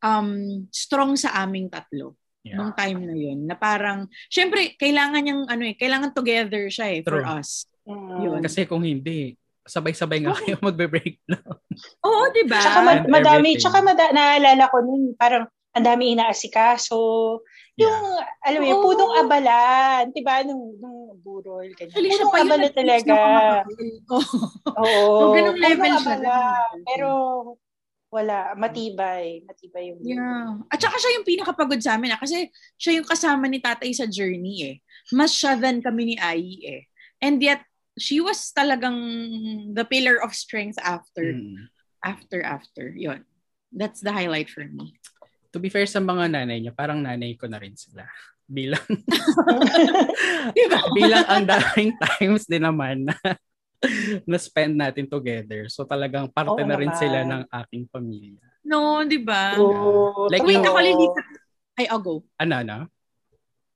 Speaker 2: um, strong sa aming tatlo. Yeah. Nung time na yun. Na parang, syempre, kailangan niyang, ano eh, kailangan together siya eh, True. for us.
Speaker 1: Yun. Kasi kung hindi, sabay-sabay nga kayo magbe-breakdown.
Speaker 2: Oo, di ba?
Speaker 3: Tsaka ma- madami, tsaka mada- naalala ko nun, parang ang dami inaasikaso. Yung, yeah. alam mo yun, punong abalan. Di ba? Nung, nung burol. Ganyan. Actually, punong pa abala talaga. Oo. so, ganun level siya. Pero, wala, matibay. Matibay yung
Speaker 2: Yeah. At saka siya yung pinakapagod sa amin. Ah, kasi siya yung kasama ni tatay sa journey eh. Mas siya than kami ni Ai eh. And yet, she was talagang the pillar of strength after mm. after after. Yon that's the highlight for me.
Speaker 1: To be fair sa mga nanay niya parang nanay ko na rin sila. Bilang bilang ang daming times din naman na, na spend natin together. So talagang parte oh, na rin sila ng aking pamilya.
Speaker 2: No di ba
Speaker 3: oh,
Speaker 2: like wait ako lilipat ay I'll go.
Speaker 1: Ano ano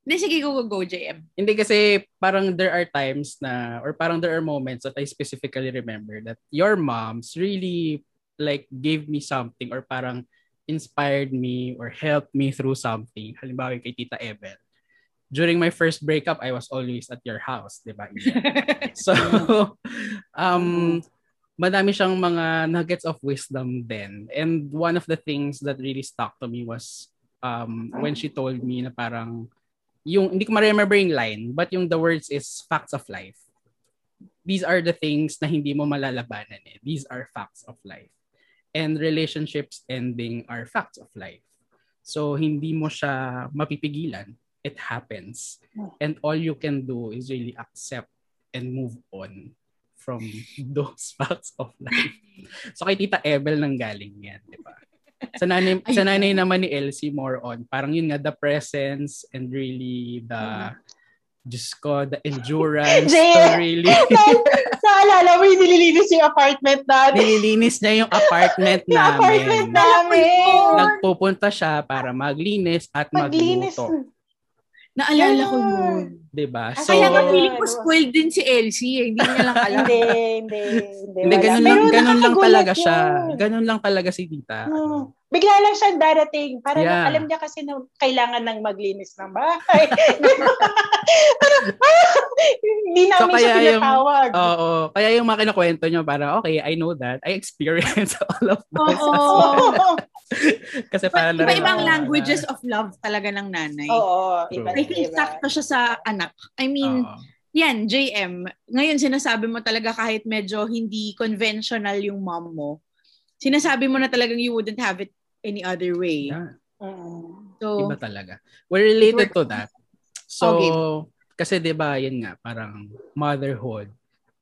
Speaker 2: hindi, sige, go, go, go, JM.
Speaker 1: Hindi kasi parang there are times na, or parang there are moments that I specifically remember that your moms really like gave me something or parang inspired me or helped me through something. Halimbawa kay Tita Evel. During my first breakup, I was always at your house, di ba? so, um, madami siyang mga nuggets of wisdom then. And one of the things that really stuck to me was um, when she told me na parang yung hindi ko ma-remember yung line, but yung the words is facts of life. These are the things na hindi mo malalabanan eh. These are facts of life. And relationships ending are facts of life. So hindi mo siya mapipigilan. It happens. And all you can do is really accept and move on from those facts of life. So kay Tita Ebel nang galing yan, di ba? Sa nanay, sa nanay naman ni Elsie, more on, parang yun nga, the presence and really the, Diyos ko, the endurance
Speaker 3: Jay,
Speaker 1: to really...
Speaker 3: Naalala mo yung nililinis yung apartment natin.
Speaker 1: Nililinis niya yung apartment
Speaker 3: Yung
Speaker 1: namin.
Speaker 3: apartment namin.
Speaker 1: Nagpupunta siya para maglinis at
Speaker 3: Maglinis.
Speaker 1: magluto.
Speaker 2: Naalala ko
Speaker 3: Ganun.
Speaker 2: yun.
Speaker 1: Diba? So,
Speaker 2: Kaya nga feeling ko spoiled din si Elsie. eh. Hindi niya lang alam.
Speaker 3: hindi, hindi, hindi.
Speaker 1: hindi, ganun lang, ganun lang talaga siya.
Speaker 3: yun.
Speaker 1: Ganun lang talaga si tita.
Speaker 3: Hmm. Bigla lang siya darating. Parang
Speaker 1: Yeah.
Speaker 3: alam niya kasi na kailangan ng maglinis ng bahay. Parang, ah, Hindi namin
Speaker 1: So,
Speaker 3: siya
Speaker 1: kaya yung-
Speaker 3: pinatawag.
Speaker 1: Oo. Kaya yung mga kinukwento niyo, para okay, I know that. I experience all of those.
Speaker 2: Oo.
Speaker 1: as well. Kasi
Speaker 2: But
Speaker 1: para na
Speaker 2: iba-ibang languages of love talaga ng nanay.
Speaker 3: Oo,
Speaker 1: True.
Speaker 3: iba
Speaker 2: I think sakto siya sa anak. I mean,
Speaker 1: Oo.
Speaker 2: yan, JM, ngayon sinasabi mo talaga kahit medyo hindi conventional yung mom mo, sinasabi mo na talagang you wouldn't have it any other way.
Speaker 1: Yeah.
Speaker 2: So,
Speaker 1: Iba talaga. We're related to that. So,
Speaker 2: Okay.
Speaker 1: kasi 'di ba, yun nga, parang motherhood.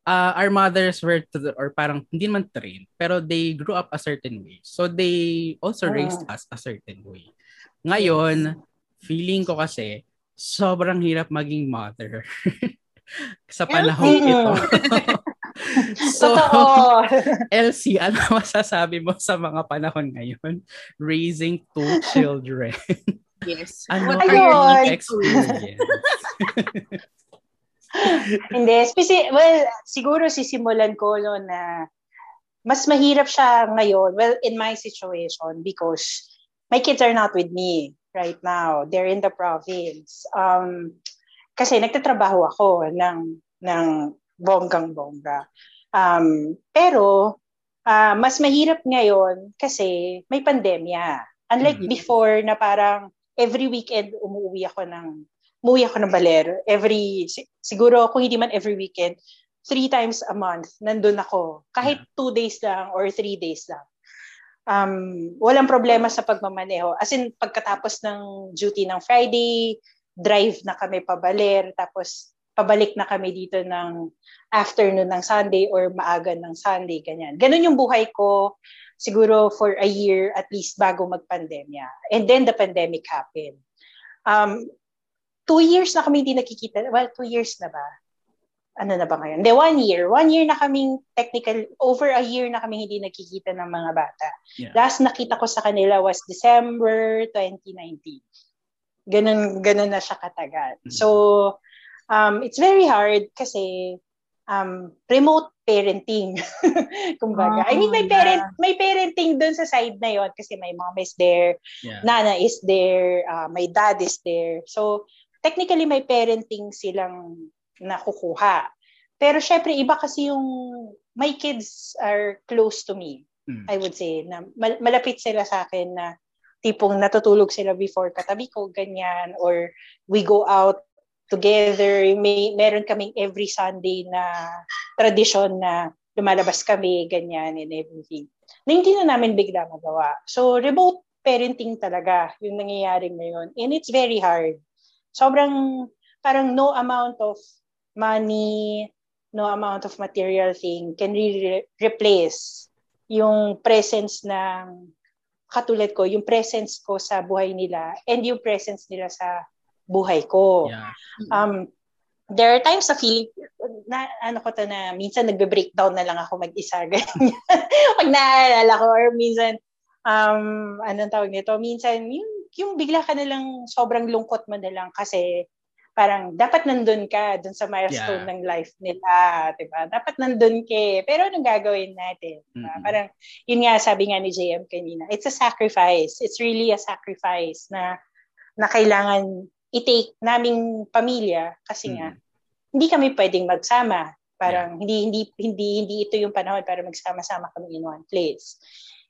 Speaker 1: Uh, our mothers were to, or parang hindi man trained, pero they grew up a certain way. So they also
Speaker 3: Ah.
Speaker 1: raised us a certain way. Ngayon, feeling ko kasi sobrang hirap maging mother sa panahon ito. so. Elsie, ano masasabi mo sa mga panahon ngayon? Raising two children.
Speaker 2: yes.
Speaker 1: Ano
Speaker 2: What
Speaker 1: ang
Speaker 2: are your
Speaker 3: Ayun.
Speaker 1: experience?
Speaker 3: Hindi, speci- well, siguro sisimulan ko no na mas mahirap siya ngayon, well, in my situation, because my kids are not with me right now. They're in the province. Um, kasi nagtatrabaho ako ng, ng bonggang-bongga. Um, pero, ah, mas mahirap ngayon kasi may pandemya. Unlike
Speaker 1: Mhm.
Speaker 3: before na parang every weekend umuwi ako ng umuwi ako ng baler. Every, si- siguro kung hindi man every weekend, three times a month, nandun ako. Kahit two days lang or three days lang. Um, walang problema sa pagmamaneho. As in, pagkatapos ng duty ng Friday, drive na kami pabaler, tapos pabalik na kami dito ng afternoon ng Sunday or maaga ng Sunday, ganyan. Ganun yung buhay ko siguro for a year at least bago magpandemya. And then the pandemic happened. Um, two years na kami hindi nakikita. Well, two years na ba? Ano na ba ngayon? Hindi, one year. One year na kaming technical, over a year na kami hindi nakikita ng mga bata.
Speaker 1: Yeah.
Speaker 3: Last nakita ko sa kanila was December 2019. Ganun, ganun na siya katagal.
Speaker 1: Mhm.
Speaker 3: So, um, it's very hard kasi um, remote parenting. Kumbaga. I mean, may
Speaker 2: Oh,
Speaker 3: parent, may parenting dun sa side na yon kasi my mom is there,
Speaker 1: Yeah.
Speaker 3: Nana is there, uh, my dad is there. So, technically may parenting silang nakukuha. Pero syempre, iba kasi yung my kids are close to me,
Speaker 1: Mm.
Speaker 3: I would say. Na mal- malapit sila sa akin na tipong natutulog sila before katabi ko, ganyan. Or we go out together. May, meron kaming every Sunday na tradition na lumalabas kami, ganyan, and everything. Na hindi na namin bigla magawa. So, remote parenting talaga yung nangyayari ngayon. And it's very hard. Sobrang, parang no amount of money, no amount of material thing can really re- replace yung presence ng katulad ko, yung presence ko sa buhay nila and yung presence nila sa buhay ko.
Speaker 1: Yeah.
Speaker 3: Um, there are times na feeling, na, ano ko to na, minsan nagbe-breakdown na lang ako mag-isa, ganyan. Pag naalala ko, or minsan, um, anong tawag nito, minsan, yung, yung bigla ka na lang, sobrang lungkot mo na lang kasi parang dapat nandun ka dun sa milestone
Speaker 1: Yeah.
Speaker 3: ng life nila, 'di ba? Dapat nandun ka. eh. Pero anong gagawin natin? diba?
Speaker 1: Mhm.
Speaker 3: Parang yun nga sabi nga ni JM kanina, it's a sacrifice. It's really a sacrifice na na kailangan i-take naming pamilya kasi nga
Speaker 1: Mm.
Speaker 3: hindi kami pwedeng magsama. Parang hindi hindi hindi hindi ito yung panahon para magsama-sama kami in one place.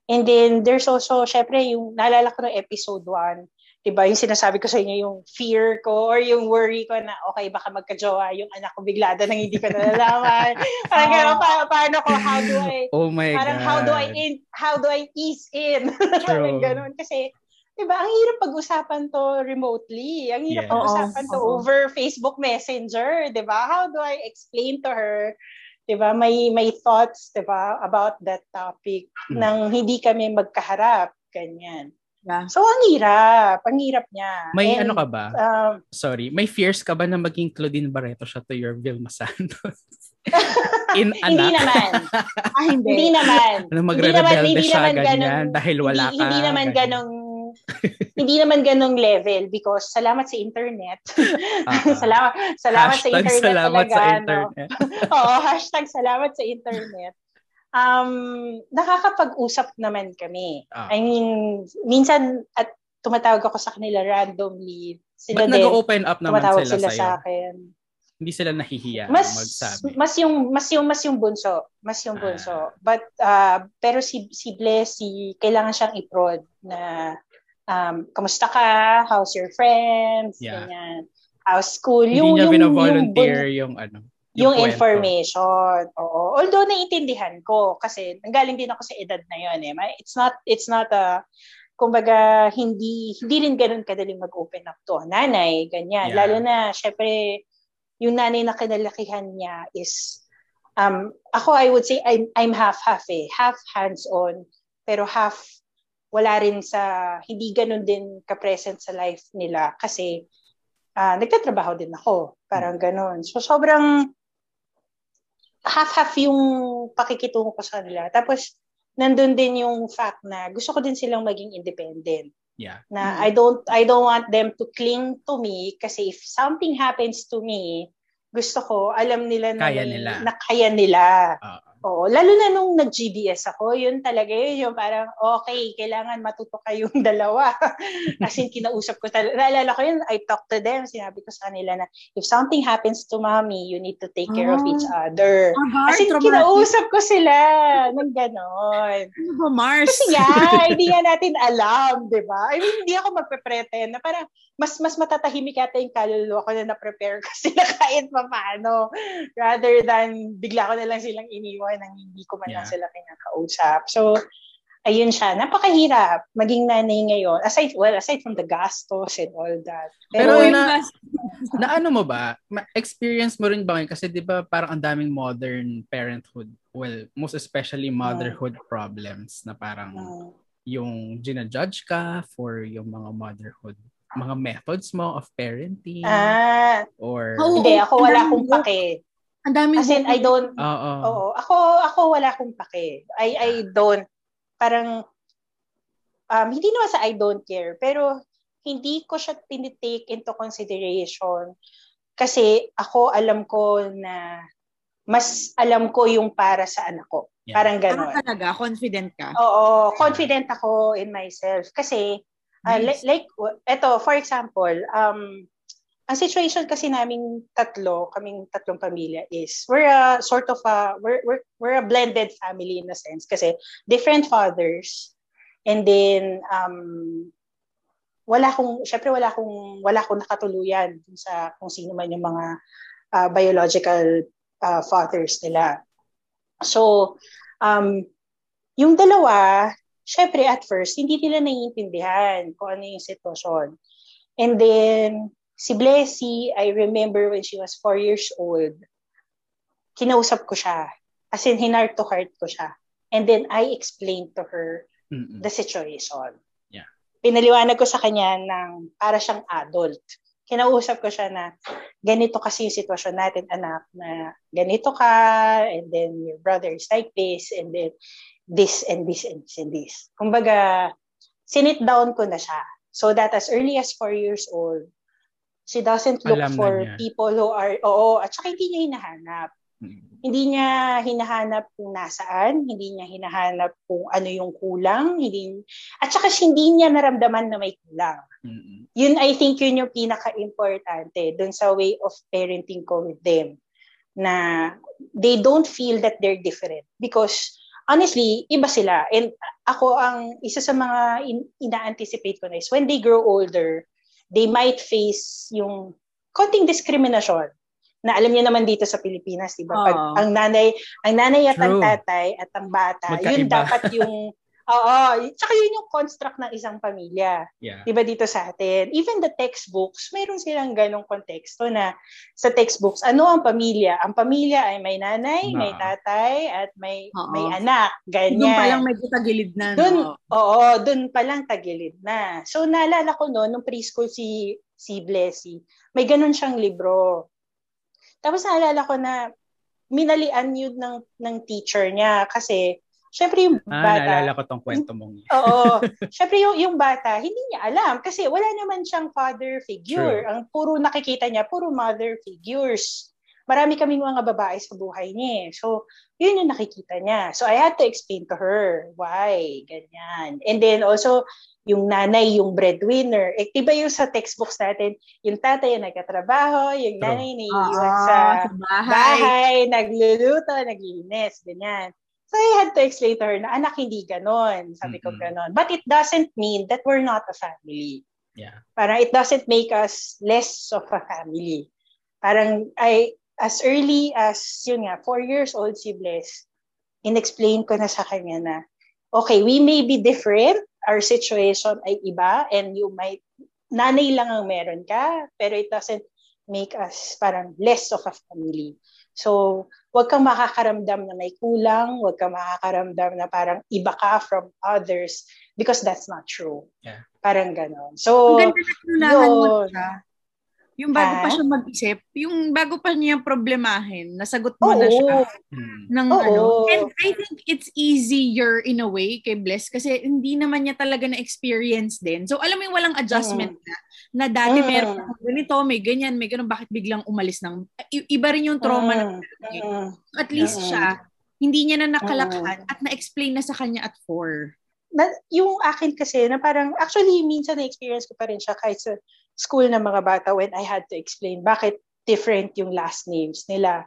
Speaker 3: And then there's also syempre yung naalala ko ng episode 1, 'di ba? Yung sinasabi ko sa inyo yung fear ko or yung worry ko na okay baka magka-jowa yung anak ko biglada nang hindi ko nalalaman. parang gano'n, pa- paano ko how do I
Speaker 1: Oh my
Speaker 3: parang
Speaker 1: God.
Speaker 3: how do I in how do I ease in?
Speaker 1: True.
Speaker 3: parang gano'n kasi 'di ba? Ang hirap pag-usapan to remotely. Ang hirap
Speaker 1: Yeah.
Speaker 3: pag-usapan to
Speaker 2: Oo,
Speaker 3: over Facebook Messenger, 'di ba? How do I explain to her 'di ba? May may thoughts, 'di ba, about that topic
Speaker 1: Mm.
Speaker 3: nang hindi kami magkaharap, ganyan.
Speaker 2: Yeah.
Speaker 3: So ang hirap, ang hirap niya.
Speaker 1: May
Speaker 3: And,
Speaker 1: ano ka ba?
Speaker 3: um,
Speaker 1: Sorry, may fears ka ba na maging Claudine Barreto siya to your Vilma Santos? In
Speaker 3: hindi
Speaker 1: anak?
Speaker 3: naman.
Speaker 2: Ah, hindi.
Speaker 3: Hindi naman.
Speaker 1: Ano
Speaker 3: Hindi
Speaker 1: magre-rebelde
Speaker 3: naman- hindi
Speaker 1: siya
Speaker 3: naman
Speaker 1: ganyan
Speaker 3: ganun-
Speaker 1: dahil wala
Speaker 3: hindi,
Speaker 1: ka.
Speaker 3: Hindi naman
Speaker 1: ganyan.
Speaker 3: ganong hindi naman ganong level because salamat sa internet.
Speaker 1: Ah, ah.
Speaker 3: salamat salamat sa internet
Speaker 1: salamat
Speaker 3: talaga.
Speaker 1: sa
Speaker 3: no?
Speaker 1: internet.
Speaker 3: Oo, hashtag salamat sa internet. Um, nakakapag-usap naman kami.
Speaker 1: Ah.
Speaker 3: I mean, minsan at tumatawag ako sa kanila randomly. Sila
Speaker 1: Ba't
Speaker 3: din,
Speaker 1: nag-open up naman sila,
Speaker 3: sila
Speaker 1: sa'yo?
Speaker 3: sa akin.
Speaker 1: Hindi sila nahihiya
Speaker 3: mas
Speaker 1: magsabi.
Speaker 3: mas yung mas yung mas yung bunso mas yung bunso but uh, pero si si Bless si kailangan siyang i-prod na um kamusta ka how's your friends
Speaker 1: Yeah.
Speaker 3: ganyan how's school
Speaker 1: Hindi
Speaker 3: yung
Speaker 1: niya
Speaker 3: yung
Speaker 1: bino-volunteer
Speaker 3: yung,
Speaker 1: yung, ano.
Speaker 3: yung,
Speaker 1: kwento.
Speaker 3: information oo although naiintindihan ko kasi nanggaling din ako sa edad na yon eh it's not it's not a kumbaga hindi hindi rin ganoon kadaling mag-open up to nanay ganyan
Speaker 1: Yeah.
Speaker 3: lalo na syempre yung nanay na kinalakihan niya is um ako I would say I'm I'm half half eh half hands on pero half wala rin sa hindi ganoon din ka-present sa life nila kasi ah nagtatrabaho din ako parang ganoon so sobrang half half yung pakikitungo ko sa kanila tapos nandun din yung fact na gusto ko din silang maging independent
Speaker 1: Yeah.
Speaker 3: na
Speaker 2: Mm.
Speaker 3: I don't I don't want them to cling to me kasi if something happens to me gusto ko alam nila na
Speaker 1: Kaya nila.
Speaker 3: na kaya nila
Speaker 1: Ah.
Speaker 3: Oo, lalo na nung nag-GBS ako, yun talaga yun, yung parang, okay, kailangan matuto kayong dalawa. Kasi kinausap ko talaga, naalala ko yun, I talked to them, sinabi ko sa kanila na, if something happens to mommy, you need to take care of each other.
Speaker 2: Ah, Gar,
Speaker 3: Kasi
Speaker 2: traumatic.
Speaker 3: kinausap ko sila ng ganon.
Speaker 2: Ano ba, Mars?
Speaker 3: Kasi nga, hindi nga natin alam, di ba? I mean, hindi ako magpe-pretend na parang mas mas matatahimik yata yung kaluluwa ko na na-prepare ko sila kahit pa paano. Rather than bigla ko na lang silang iniwan nang hindi ko man lang
Speaker 1: Yeah.
Speaker 3: sila kinakausap. So, ayun siya. Napakahirap maging nanay ngayon. Aside, well, aside from the gastos and all that.
Speaker 1: Pero
Speaker 3: Pero,
Speaker 1: na- na ano mo ba? Ma- Experience mo rin ba ngayon? Kasi di ba parang ang daming modern parenthood. Well, most especially motherhood problems na parang
Speaker 3: Mm.
Speaker 1: yung ginajudge ka for yung mga motherhood mga methods mo of parenting
Speaker 3: ah,
Speaker 1: or
Speaker 2: Oo.
Speaker 3: hindi, ako wala akong pake.
Speaker 2: Ang daming
Speaker 3: As in, I don't,
Speaker 1: Oo.
Speaker 3: Oo, ako ako wala akong pake. I I don't parang um hindi naman sa I don't care, pero hindi ko siya tinitake into consideration kasi ako alam ko na mas alam ko yung para sa anak ko.
Speaker 1: Yeah.
Speaker 3: Parang
Speaker 2: Ano
Speaker 3: gano'n.
Speaker 2: talaga? Confident ka?
Speaker 3: Oo, confident ako in myself kasi uh,
Speaker 1: Nice.
Speaker 3: like, like eto for example, um ang situation kasi naming tatlo, kaming tatlong pamilya is we're a sort of a we're we're, we're a blended family in a sense kasi different fathers and then um wala akong syempre wala akong wala akong nakatuluyan sa kung sino man yung mga uh, biological uh, fathers nila. So um yung dalawa syempre at first hindi nila naiintindihan kung ano yung sitwasyon. And then si Blessy, I remember when she was four years old, kinausap ko siya. As in, heart to heart ko siya. And then I explained to her
Speaker 1: Mm-mm.
Speaker 3: the situation.
Speaker 1: Yeah.
Speaker 3: Pinaliwanag ko sa kanya ng para siyang adult. Kinausap ko siya na ganito kasi yung sitwasyon natin, anak, na ganito ka, and then your brother is like this, and then this and this and this and this. Kumbaga, sinit down ko na siya. So that as early as four years old, she doesn't look
Speaker 1: Alam
Speaker 3: for
Speaker 1: niya.
Speaker 3: people who are, oo, at saka hindi niya hinahanap
Speaker 1: Mm.
Speaker 3: hindi niya hinahanap kung nasaan, hindi niya hinahanap kung ano yung kulang, hindi at saka hindi niya naramdaman na may kulang.
Speaker 1: Mm-mm.
Speaker 3: Yun I think yun yung pinaka-importante dun sa way of parenting ko with them na they don't feel that they're different because honestly, iba sila. And ako ang isa sa mga in- ina-anticipate ko na is when they grow older, they might face yung konting discrimination na alam niyo naman dito sa Pilipinas, 'di ba? Pag
Speaker 2: Oo.
Speaker 3: ang nanay, ang nanay at ang
Speaker 1: True.
Speaker 3: tatay at ang bata, yun
Speaker 1: Magkaiba.
Speaker 3: dapat yung Oo, tsaka yun yung construct ng isang pamilya.
Speaker 1: Yeah.
Speaker 3: 'Di ba dito sa atin? Even the textbooks, mayroon silang ganong konteksto na sa textbooks, ano ang pamilya? Ang pamilya ay may nanay,
Speaker 1: No.
Speaker 3: may tatay, at may
Speaker 2: Oo.
Speaker 3: may anak. Ganyan.
Speaker 2: Doon pa lang medyo tagilid na.
Speaker 3: Dun,
Speaker 2: no?
Speaker 3: oo, dun pa lang tagilid na. So, naalala ko no, nung preschool si, si Blessy, may ganun siyang libro. Tapos naalala ko na minalian yun ng, ng teacher niya kasi syempre yung
Speaker 1: Ah,
Speaker 3: bata,
Speaker 1: naalala ko tong kwento mong yan.
Speaker 3: Oo. Siyempre yung, yung bata, hindi niya alam kasi wala naman siyang father figure.
Speaker 1: True.
Speaker 3: Ang puro nakikita niya, puro mother figures. Marami kaming mga babae sa buhay niya. eh. So, yun yung nakikita niya. So, I had to explain to her why, ganyan. And then also, yung nanay, yung breadwinner. Eh, diba yung sa textbooks natin, yung tatay yung nagkatrabaho, yung
Speaker 1: True.
Speaker 3: nanay na
Speaker 2: Oo,
Speaker 3: iiwan sa
Speaker 2: sa bahay.
Speaker 3: bahay, nagluluto, naglilinis, ganyan. So I had to explain to her na anak hindi ganon. Sabi ko
Speaker 1: Mhm.
Speaker 3: ganon. But it doesn't mean that we're not a family.
Speaker 1: Yeah.
Speaker 3: Parang it doesn't make us less of a family. Parang I, as early as, yun nga, four years old si Bless, in-explain ko na sa kanya na, okay, we may be different, our situation ay iba, and you might, nanay lang ang meron ka, pero it doesn't make us parang less of a family. So, wag kang makakaramdam na may kulang, wag kang makakaramdam na parang iba ka from others because that's not true.
Speaker 1: Yeah.
Speaker 3: Parang ganon. So,
Speaker 2: Ang ganda na mo siya. Yung bago pa
Speaker 3: Ha?
Speaker 2: siya mag-isip, yung bago pa niya problemahin, nasagot mo na
Speaker 3: Oo.
Speaker 2: siya
Speaker 1: Hmm.
Speaker 2: ng
Speaker 3: Oo.
Speaker 2: ano. And I think it's easier in a way kay Bless kasi hindi naman niya talaga na-experience din. So alam mo yung walang adjustment na, na dati
Speaker 3: Mm.
Speaker 2: meron akong ganito, may ganyan, may ganun, bakit biglang umalis ng, i- iba rin yung trauma na
Speaker 3: Mm, mm.
Speaker 2: at least
Speaker 3: Mm.
Speaker 2: siya, hindi niya na nakalakhan at na-explain na sa kanya at four.
Speaker 3: na, yung akin kasi na parang actually minsan na-experience ko pa rin siya kahit sa school ng mga bata when I had to explain bakit different yung last names nila.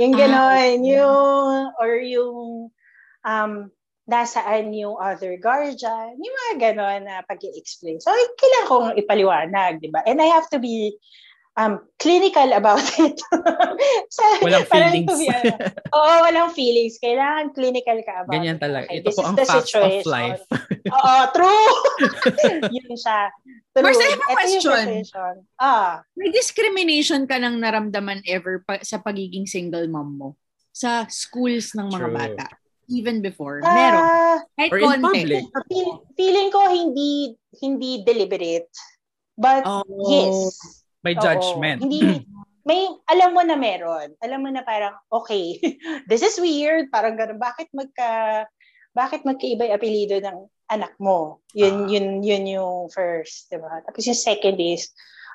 Speaker 3: Yung
Speaker 2: Ah,
Speaker 3: gano'n,
Speaker 2: okay.
Speaker 3: yung or yung um nasaan yung other guardian, yung mga gano'n na pag explain So, kailangan kong ipaliwanag, di ba? And I have to be um clinical about it. so,
Speaker 1: Walang feelings.
Speaker 3: be, ano, oo, walang feelings. Kailangan clinical ka about
Speaker 1: Ganyan
Speaker 3: it.
Speaker 1: talaga.
Speaker 3: Okay,
Speaker 1: Ito po ang facts of
Speaker 3: situation.
Speaker 1: life.
Speaker 3: Oo, true. Yun siya. True.
Speaker 2: Mars, I have a question.
Speaker 3: situation. Ah,
Speaker 2: May discrimination ka nang naramdaman ever pa, sa pagiging single mom mo? Sa schools ng mga
Speaker 1: True.
Speaker 2: bata? Even before? Meron.
Speaker 3: ah,
Speaker 2: Kahit
Speaker 1: Or in public.
Speaker 3: feel- feeling ko hindi hindi deliberate. But
Speaker 2: Oh.
Speaker 3: yes.
Speaker 1: May
Speaker 3: Oo.
Speaker 1: judgment.
Speaker 3: Hindi may alam mo na meron. Alam mo na parang okay. this is weird, parang ganun. Bakit magka bakit magkaiba yung apelyido ng anak mo? Yun
Speaker 1: Ah.
Speaker 3: yun yun yung first, 'di ba? Tapos yung second is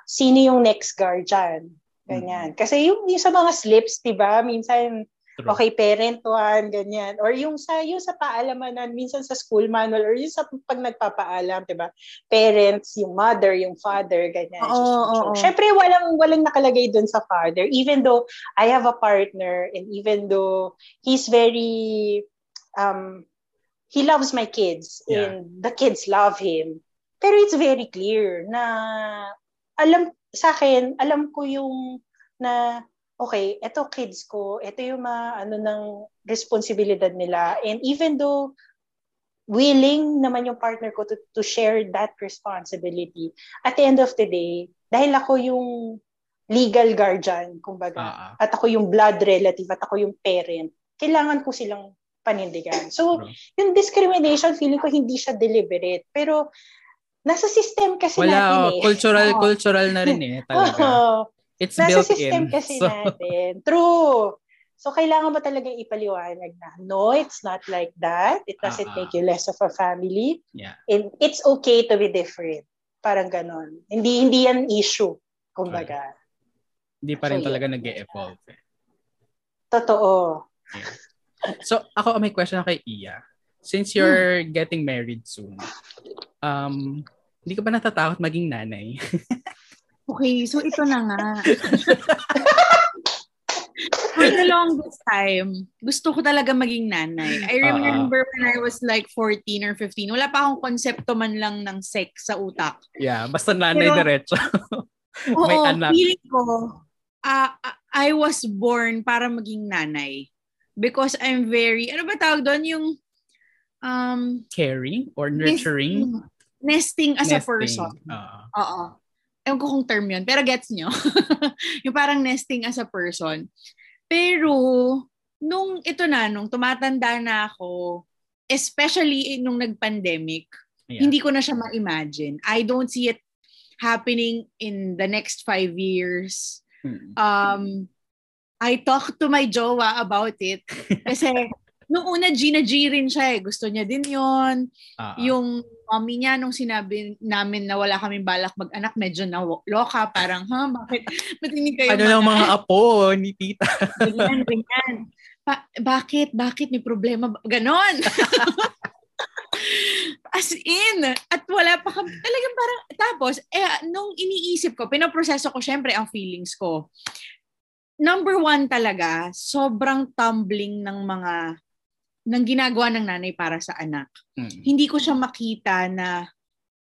Speaker 3: sino yung next guardian? Ganyan. Kasi yung, yung sa mga slips, 'di ba? Minsan
Speaker 1: True.
Speaker 3: okay, parent one, ganyan. Or yung sa, yung sa paalamanan, minsan sa school manual, or yung sa pag nagpapaalam, di ba? Parents, yung mother, yung father, ganyan.
Speaker 2: Oo, oo, oo.
Speaker 3: Siyempre, walang, walang nakalagay dun sa father. Even though I have a partner, and even though he's very, um, he loves my kids,
Speaker 1: Yeah.
Speaker 3: and the kids love him. Pero it's very clear na, alam, sa akin, alam ko yung, na, okay, eto kids ko, eto yung mga ano ng responsibilidad nila. And even though willing naman yung partner ko to, to share that responsibility, at the end of the day, dahil ako yung legal guardian, kumbaga,
Speaker 1: ah.
Speaker 3: at ako yung blood relative, at ako yung parent, kailangan ko silang panindigan. So, yung discrimination, feeling ko hindi siya deliberate. Pero, nasa system kasi natin
Speaker 1: Wala,
Speaker 3: eh.
Speaker 1: oh, cultural,
Speaker 3: Oo.
Speaker 1: cultural na rin eh, talaga.
Speaker 3: Oo.
Speaker 1: It's
Speaker 3: Nasa
Speaker 1: built
Speaker 3: system
Speaker 1: in.
Speaker 3: kasi
Speaker 1: So,
Speaker 3: natin. True. So, kailangan mo talaga ipaliwanag na, no, it's not like that. It doesn't
Speaker 1: ah.
Speaker 3: make you less of a family.
Speaker 1: yeah.
Speaker 3: And it's okay to be different. Parang ganon. Hindi, hindi yan issue. Kumbaga.
Speaker 1: Hindi pa rin
Speaker 3: So,
Speaker 1: talaga
Speaker 3: yeah.
Speaker 1: nag-e-evolve. eh.
Speaker 3: Totoo.
Speaker 1: So, ako may question na kay Iya. Since you're getting married soon, um, hindi ka ba natatakot maging nanay?
Speaker 2: Okay, so ito na nga. For the longest time, gusto ko talaga maging nanay. I
Speaker 1: ah.
Speaker 2: remember when I was like 14 or 15, wala pa akong konsepto man lang ng sex sa utak.
Speaker 1: yeah, basta nanay
Speaker 2: Pero-
Speaker 1: diretso.
Speaker 2: Oo,
Speaker 1: May anak.
Speaker 2: feeling ko, ah, I was born para maging nanay. Because I'm very, ano ba tawag doon? Yung, um,
Speaker 1: Caring or nurturing?
Speaker 2: Nesting, nesting as
Speaker 1: Nesting.
Speaker 2: a person.
Speaker 1: Oo.
Speaker 2: Oo. Ewan ko kung term yun, pero gets nyo. yung parang nesting as a person. Pero, nung ito na, nung tumatanda na ako, especially nung nag-pandemic,
Speaker 1: Yeah.
Speaker 2: hindi ko na siya ma-imagine. I don't see it happening in the next five years.
Speaker 1: Mm.
Speaker 2: Um, I talked to my jowa about it. Kasi, nung una, Gina G rin siya eh. Gusto niya din yon
Speaker 1: Oo.
Speaker 2: Yung mommy niya, nung sinabi namin na wala kaming balak mag-anak, medyo na loka. Parang, ha, bakit? Ba't hindi kayo
Speaker 1: ano lang mga apo ni tita?
Speaker 2: ganyan, ganyan. Ba- bakit? Bakit? May problema? ba? Ganon. As in, at wala pa kami, talagang parang, tapos, eh, nung iniisip ko, pinaproseso ko syempre ang feelings ko. Number one talaga, sobrang tumbling ng mga, ng ginagawa ng nanay para sa anak
Speaker 1: Mm.
Speaker 2: hindi ko siya makita na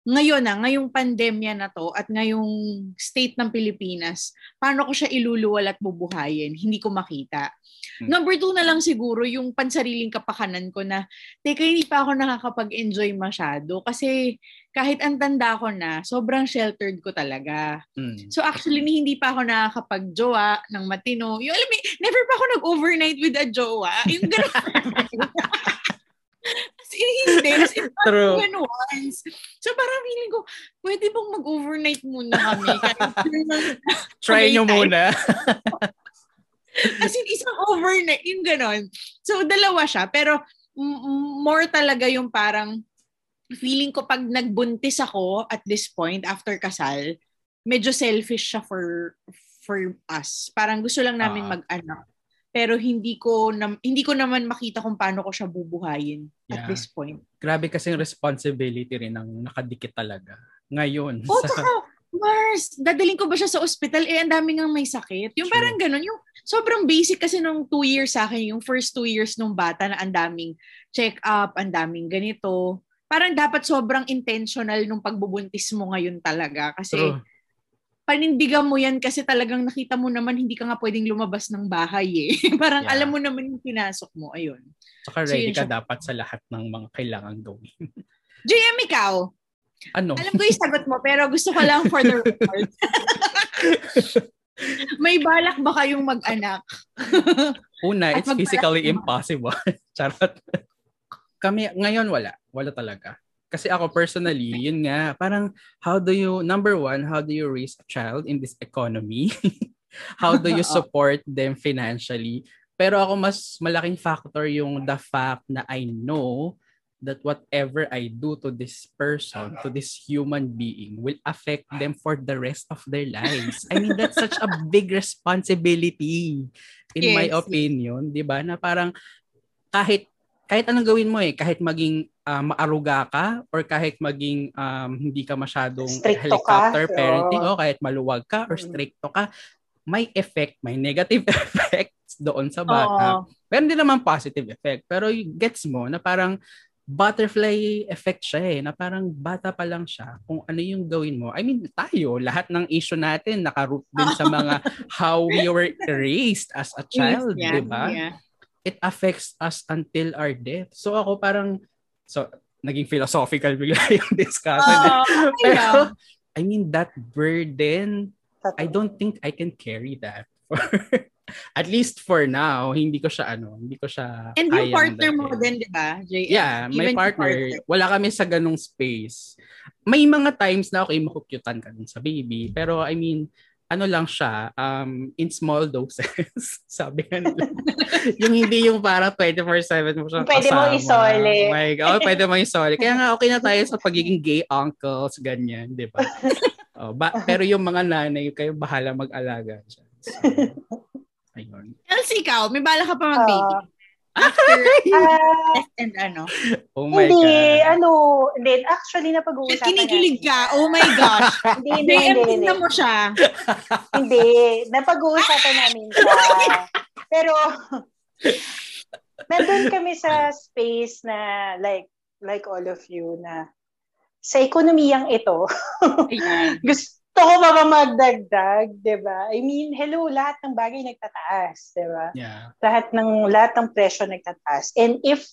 Speaker 2: ngayon na, ngayong pandemya na to at ngayong state ng Pilipinas, paano ko siya iluluwal at bubuhayin? Hindi ko makita.
Speaker 1: Hmm.
Speaker 2: Number two na lang siguro yung pansariling kapakanan ko na, teka, hindi pa ako nakakapag-enjoy masyado kasi kahit ang tanda ko na, sobrang sheltered ko talaga.
Speaker 1: Mm.
Speaker 2: So actually, ni- hindi pa ako nakakapag-jowa ng matino. Yung alam mo, never pa ako nag-overnight with a jowa. Yung gano'n. As in, hindi. As in,
Speaker 1: True.
Speaker 2: Even once. So parang feeling ko, pwede bang mag-overnight muna kami?
Speaker 1: Try nyo muna.
Speaker 2: As in, isang overnight, yung ganon. So, dalawa siya. Pero, m- more talaga yung parang, feeling ko pag nagbuntis ako at this point, after kasal, medyo selfish siya for for us. Parang gusto lang namin
Speaker 1: Ah.
Speaker 2: mag-anak. Pero hindi ko nam- hindi ko naman makita kung paano ko siya bubuhayin at
Speaker 1: Yeah.
Speaker 2: this point.
Speaker 1: Grabe kasing responsibility rin ang nakadikit talaga. Ngayon.
Speaker 2: Oh,
Speaker 1: sa-
Speaker 2: tsaka, Mars, dadaling ko ba siya sa ospital? Eh, ang dami nga may sakit. Yung
Speaker 1: True.
Speaker 2: parang ganun. Yung sobrang basic kasi nung two years sa akin, yung first two years nung bata na ang daming check-up, ang daming ganito. Parang dapat sobrang intentional nung pagbubuntis mo ngayon talaga. Kasi
Speaker 1: True.
Speaker 2: Panindigan mo yan kasi talagang nakita mo naman hindi ka nga pwedeng lumabas ng bahay eh. parang
Speaker 1: Yeah.
Speaker 2: alam mo naman yung pinasok mo. Ayun.
Speaker 1: Saka
Speaker 2: So,
Speaker 1: ready
Speaker 2: yun
Speaker 1: ka
Speaker 2: siya.
Speaker 1: dapat sa lahat ng mga kailangan gawin.
Speaker 2: JM, ikaw.
Speaker 1: Ano?
Speaker 2: Alam ko yung sagot mo, pero gusto ko lang for the record. May balak ba kayong mag-anak?
Speaker 1: Una,
Speaker 2: At
Speaker 1: it's physically impossible. Charot. Kami, ngayon wala. Wala talaga. Kasi ako personally, yun nga, parang how do you, number one, how do you raise a child in this economy? how do you
Speaker 2: Oo.
Speaker 1: support them financially? Pero ako mas malaking factor yung the fact na I know that whatever I do to this person, to this human being, will affect them for the rest of their lives. I mean, that's such a big responsibility in my
Speaker 2: Yes.
Speaker 1: opinion, 'di ba? Na parang kahit kahit anong gawin mo eh, kahit maging ah, maaruga ka or kahit maging um, hindi ka masyadong
Speaker 3: Stricto
Speaker 1: helicopter
Speaker 3: ka,
Speaker 1: parenting
Speaker 3: oo.
Speaker 1: o kahit maluwag ka or
Speaker 3: Mm.
Speaker 1: stricto ka, may effect, may negative effects doon sa bata.
Speaker 2: Oo.
Speaker 1: Meron din naman positive effect. Pero gets mo na parang butterfly effect siya eh. Na parang bata pa lang siya kung ano yung gawin mo. I mean, tayo, lahat ng issue natin nakaroot din sa mga how we were raised as a child,
Speaker 2: Yeah,
Speaker 1: di ba?
Speaker 2: yeah.
Speaker 1: It affects us until our death. So ako parang, so naging philosophical bigla yung discussion.
Speaker 2: Okay
Speaker 1: Pero. I mean, that burden, I don't think I can carry that. At least for now, hindi ko siya ano, hindi ko siya
Speaker 2: And yung partner mo din, di ba, JM?
Speaker 1: Yeah, my
Speaker 2: Even yung
Speaker 1: partner, wala kami sa ganong space. May mga times na okay, makukyutan ka dun sa baby. Pero I mean, ano lang siya, um, in small doses. Sabi nga nila. yung hindi yung parang 24-7 mo siyang
Speaker 3: Pwede mo
Speaker 1: kasama.
Speaker 3: isole.
Speaker 1: Oh my God, oh, pwede mo isole. Kaya nga okay na tayo sa pagiging gay uncles, ganyan, di ba? Oh, ba, pero yung mga nanay, kayo bahala mag-alaga. dyan. So, ayun.
Speaker 2: Else ikaw, may bala ka pa mag-baby.
Speaker 3: Ah,
Speaker 2: After test and ano.
Speaker 1: Oh my
Speaker 3: hindi,
Speaker 1: God.
Speaker 3: ano, hindi, actually napag-uusapan
Speaker 2: Kinikilig
Speaker 3: natin.
Speaker 2: ka. Oh my gosh.
Speaker 3: Hindi, hindi, hindi, hindi.
Speaker 2: tingnan mo siya.
Speaker 3: Hindi, napag-uusapan namin siya. Pero, nandun kami sa space na like, like all of you na sa ekonomiyang ito,
Speaker 2: Ayan.
Speaker 3: Gusto ko ba magdagdag, di ba? I mean, hello, lahat ng bagay nagtataas, di ba?
Speaker 1: Yeah.
Speaker 3: Lahat ng, lahat ng presyo nagtataas. And if,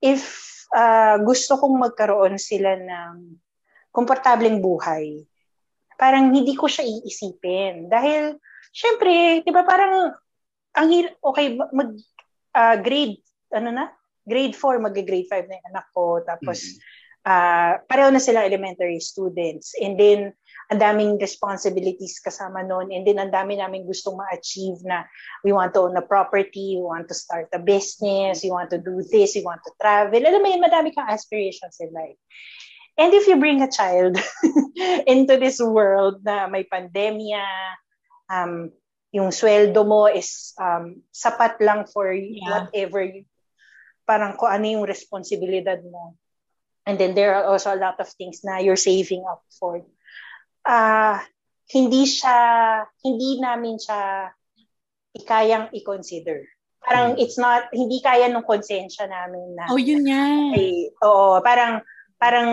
Speaker 3: if uh, gusto kong magkaroon sila ng komportableng buhay. Parang hindi ko siya iisipin. Dahil, syempre, di ba parang, ang hir- okay, mag, uh, grade, ano na? Grade 4, mag-grade 5 na yung anak ko. Tapos, mm-hmm. uh, pareho na sila elementary students. And then, ang daming responsibilities kasama noon and then ang dami namin gustong ma-achieve na we want to own a property, we want to start a business, we want to do this, we want to travel. Alam mo yun, madami kang aspirations in life. And if you bring a child into this world na may pandemya, um, yung sweldo mo is um, sapat lang for yeah. whatever you, parang kung ano yung responsibilidad mo. And then there are also a lot of things na you're saving up for uh, hindi siya, hindi namin siya ikayang i-consider. Parang hmm. it's not, hindi kaya nung konsensya namin na.
Speaker 2: Oh, yun nga.
Speaker 3: Ay, oo, parang, parang,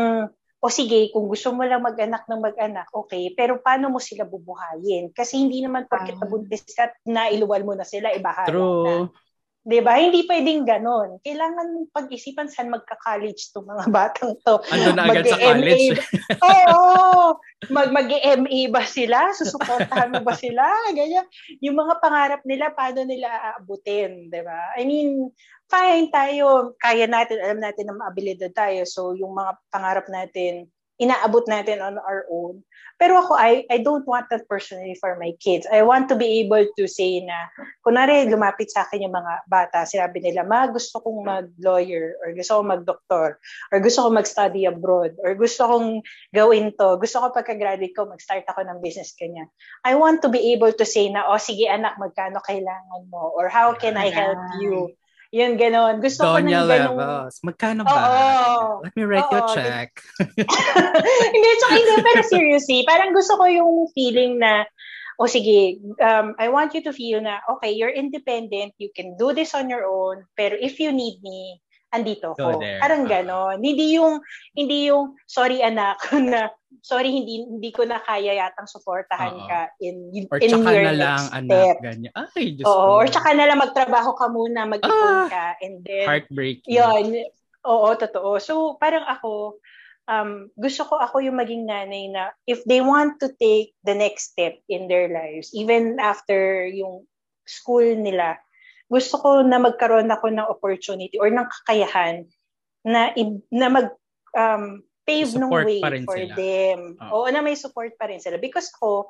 Speaker 3: o sige, kung gusto mo lang mag-anak ng mag-anak, okay, pero paano mo sila bubuhayin? Kasi hindi naman porket ah. nabuntis ka na iluwal mo na sila, ibahala
Speaker 1: True.
Speaker 3: na. 'Di ba? Hindi pwedeng ganon. Kailangan pag-isipan saan magka-college 'tong mga batang 'to.
Speaker 1: Ando na agad sa college.
Speaker 3: Oo. Mag mag-MA ba sila? Susuportahan mo ba sila? Ganyan. Yung mga pangarap nila, paano nila aabutin, 'di ba? I mean, fine tayo, kaya natin, alam natin na maabilidad tayo. So, yung mga pangarap natin, inaabot natin on our own. Pero ako, I, I don't want that personally for my kids. I want to be able to say na, kunwari, lumapit sa akin yung mga bata, sinabi nila, ma, gusto kong mag-lawyer, or gusto kong mag-doktor, or gusto kong mag-study abroad, or gusto kong gawin to, gusto ko pagka-graduate ko, mag-start ako ng business kanya. I want to be able to say na, oh, sige anak, magkano kailangan mo, or how can I help you? Yun, gano'n. Gusto
Speaker 1: Donya
Speaker 3: ko ng
Speaker 1: ganun. levels. Magkano ba?
Speaker 3: Oo.
Speaker 1: Let me write Oo. you a check.
Speaker 3: hindi, tsaka hindi. Pero seriously, parang gusto ko yung feeling na, o oh, sige, um, I want you to feel na, okay, you're independent, you can do this on your own, pero if you need me, andito ko. Parang gano'n. Hindi yung, hindi yung, sorry anak, na, sorry, hindi hindi ko na kaya yatang suportahan Uh-oh. ka in,
Speaker 1: or
Speaker 3: in
Speaker 1: your
Speaker 3: na
Speaker 1: lang,
Speaker 3: next step.
Speaker 1: Anak, ganyan. Ay, Diyos
Speaker 3: Oo, or tsaka na lang magtrabaho ka muna, mag-ipon ah, ka, and then,
Speaker 1: heartbreak.
Speaker 3: Yun. Oo, totoo. So, parang ako, um, gusto ko ako yung maging nanay na if they want to take the next step in their lives, even after yung school nila, gusto ko na magkaroon ako ng opportunity or ng kakayahan na na mag um, pave ng way for sila. them. Oh. Oo, na may support pa rin sila. Because ko,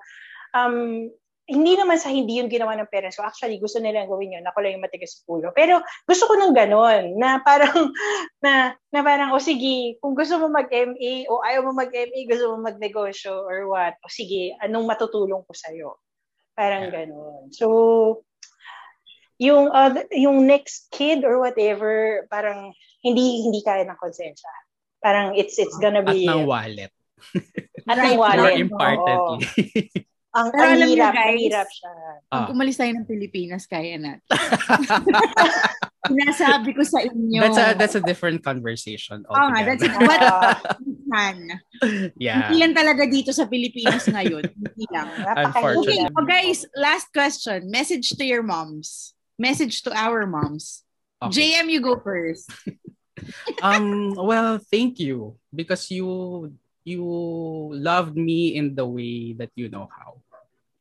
Speaker 3: um, hindi naman sa hindi yung ginawa ng parents ko. Actually, gusto nilang gawin yun. Ako lang yung matigas sa pulo. Pero gusto ko ng ganon. Na parang, na, na parang, o oh, sige, kung gusto mo mag-MA o ayaw mo mag-MA, gusto mo mag-negosyo or what, o sige, anong matutulong ko sa'yo? Parang yeah. ganon. So, yung uh, yung next kid or whatever parang hindi hindi kaya ng konsensya. Parang it's it's gonna be
Speaker 1: at ng wallet.
Speaker 3: at ng wallet.
Speaker 1: More importantly.
Speaker 3: ang, Pero ang hirap, guys, hirap siya.
Speaker 2: Pag ah. umalis tayo ng Pilipinas, kaya natin. Sinasabi ko sa inyo.
Speaker 1: That's a that's a different conversation
Speaker 2: Oo nga, that's it. But, man,
Speaker 1: yeah.
Speaker 2: Hindi lang talaga dito sa Pilipinas ngayon. Hindi lang.
Speaker 1: Unfortunately.
Speaker 2: Okay, oh, guys, last question. Message to your moms message to our moms. Okay. JM, you go first.
Speaker 1: um, well, thank you because you you loved me in the way that you know how,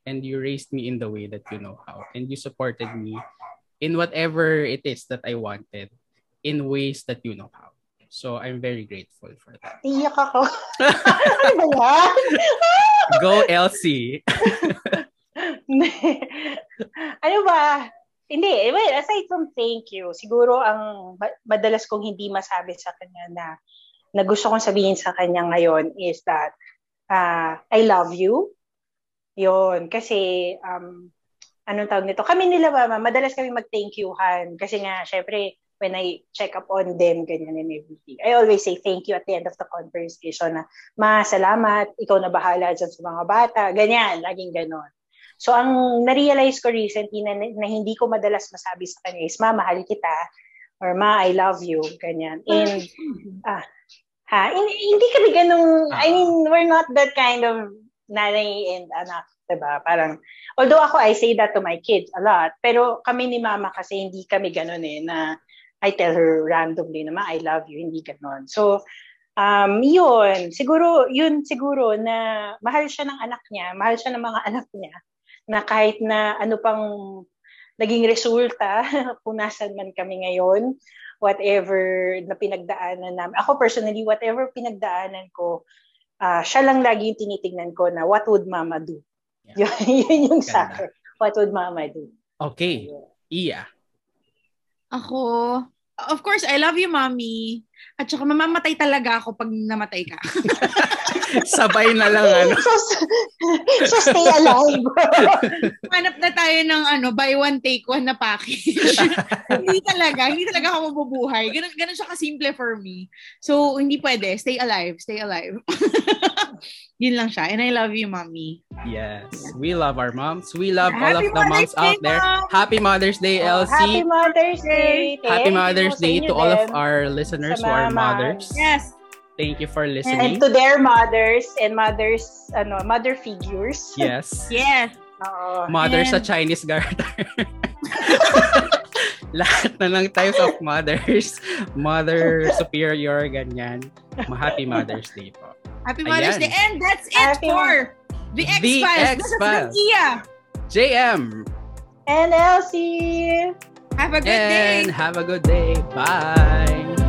Speaker 1: and you raised me in the way that you know how, and you supported me in whatever it is that I wanted in ways that you know how. So I'm very grateful for that.
Speaker 3: Iyak ako. ano ba?
Speaker 1: Go Elsie.
Speaker 3: ano ba? Hindi, well, aside from thank you, siguro ang madalas kong hindi masabi sa kanya na, na gusto kong sabihin sa kanya ngayon is that uh, I love you. Yon kasi um, anong tawag nito? Kami nila mama, madalas kami mag-thank youhan kasi nga syempre when I check up on them, ganyan and everything. I always say thank you at the end of the conversation na, ma, salamat, ikaw na bahala dyan sa mga bata, ganyan, laging ganon. So, ang na-realize ko recently na, na hindi ko madalas masabi sa kanya is, Ma, mahal kita. Or, Ma, I love you. Ganyan. And, ah, ha, hindi, hindi kami ganun, I mean, we're not that kind of nanay and anak, diba? Parang, although ako, I say that to my kids a lot, pero kami ni mama kasi hindi kami ganun eh, na I tell her randomly naman, I love you, hindi ganon. So, um, yun, siguro, yun siguro na mahal siya ng anak niya, mahal siya ng mga anak niya, na kahit na ano pang naging resulta, kung nasan man kami ngayon, whatever na pinagdaanan namin. Ako personally, whatever pinagdaanan ko, uh, siya lang lagi yung tinitingnan ko na what would mama do? Yeah. yun yung sa akin. What would mama do?
Speaker 1: Okay. Iya.
Speaker 2: Ako, of course, I love you, mommy. At saka mamamatay talaga ako pag namatay ka.
Speaker 1: Sabay na lang ano.
Speaker 3: so, so stay alive.
Speaker 2: Hanap na tayo ng ano, buy one take one na package. hindi talaga, hindi talaga ako mabubuhay. Ganun, ganun siya kasimple for me. So, hindi pwede. Stay alive, stay alive. Yun lang siya. And I love you, mommy.
Speaker 1: Yes. We love our moms. We love
Speaker 2: Happy
Speaker 1: all of the
Speaker 2: Mother's
Speaker 1: moms out
Speaker 2: Day,
Speaker 1: there.
Speaker 2: Mom!
Speaker 1: Happy Mother's Day,
Speaker 3: Oh,
Speaker 1: LC.
Speaker 3: Happy Mother's Day.
Speaker 1: Happy Mother's Day to all of our listeners
Speaker 3: Sa
Speaker 1: who are
Speaker 3: mga
Speaker 1: mothers.
Speaker 2: Yes.
Speaker 1: Thank you for listening.
Speaker 3: And
Speaker 1: listening.
Speaker 3: to their mothers and mothers, ano, mother figures.
Speaker 1: Yes.
Speaker 2: Yes.
Speaker 3: Oo.
Speaker 1: Mother sa Chinese garter. Lahat na ng types of mothers. Mother, superior, ganyan. Happy Mother's Day po.
Speaker 2: Happy Mother's
Speaker 1: Ayan.
Speaker 2: Day. And that's it
Speaker 3: Happy
Speaker 2: for The
Speaker 1: The
Speaker 2: X-Files. This is
Speaker 1: X-Files.
Speaker 2: Nakia.
Speaker 1: JM.
Speaker 3: And Elsie.
Speaker 2: Have a good day.
Speaker 1: And have a good day. Bye.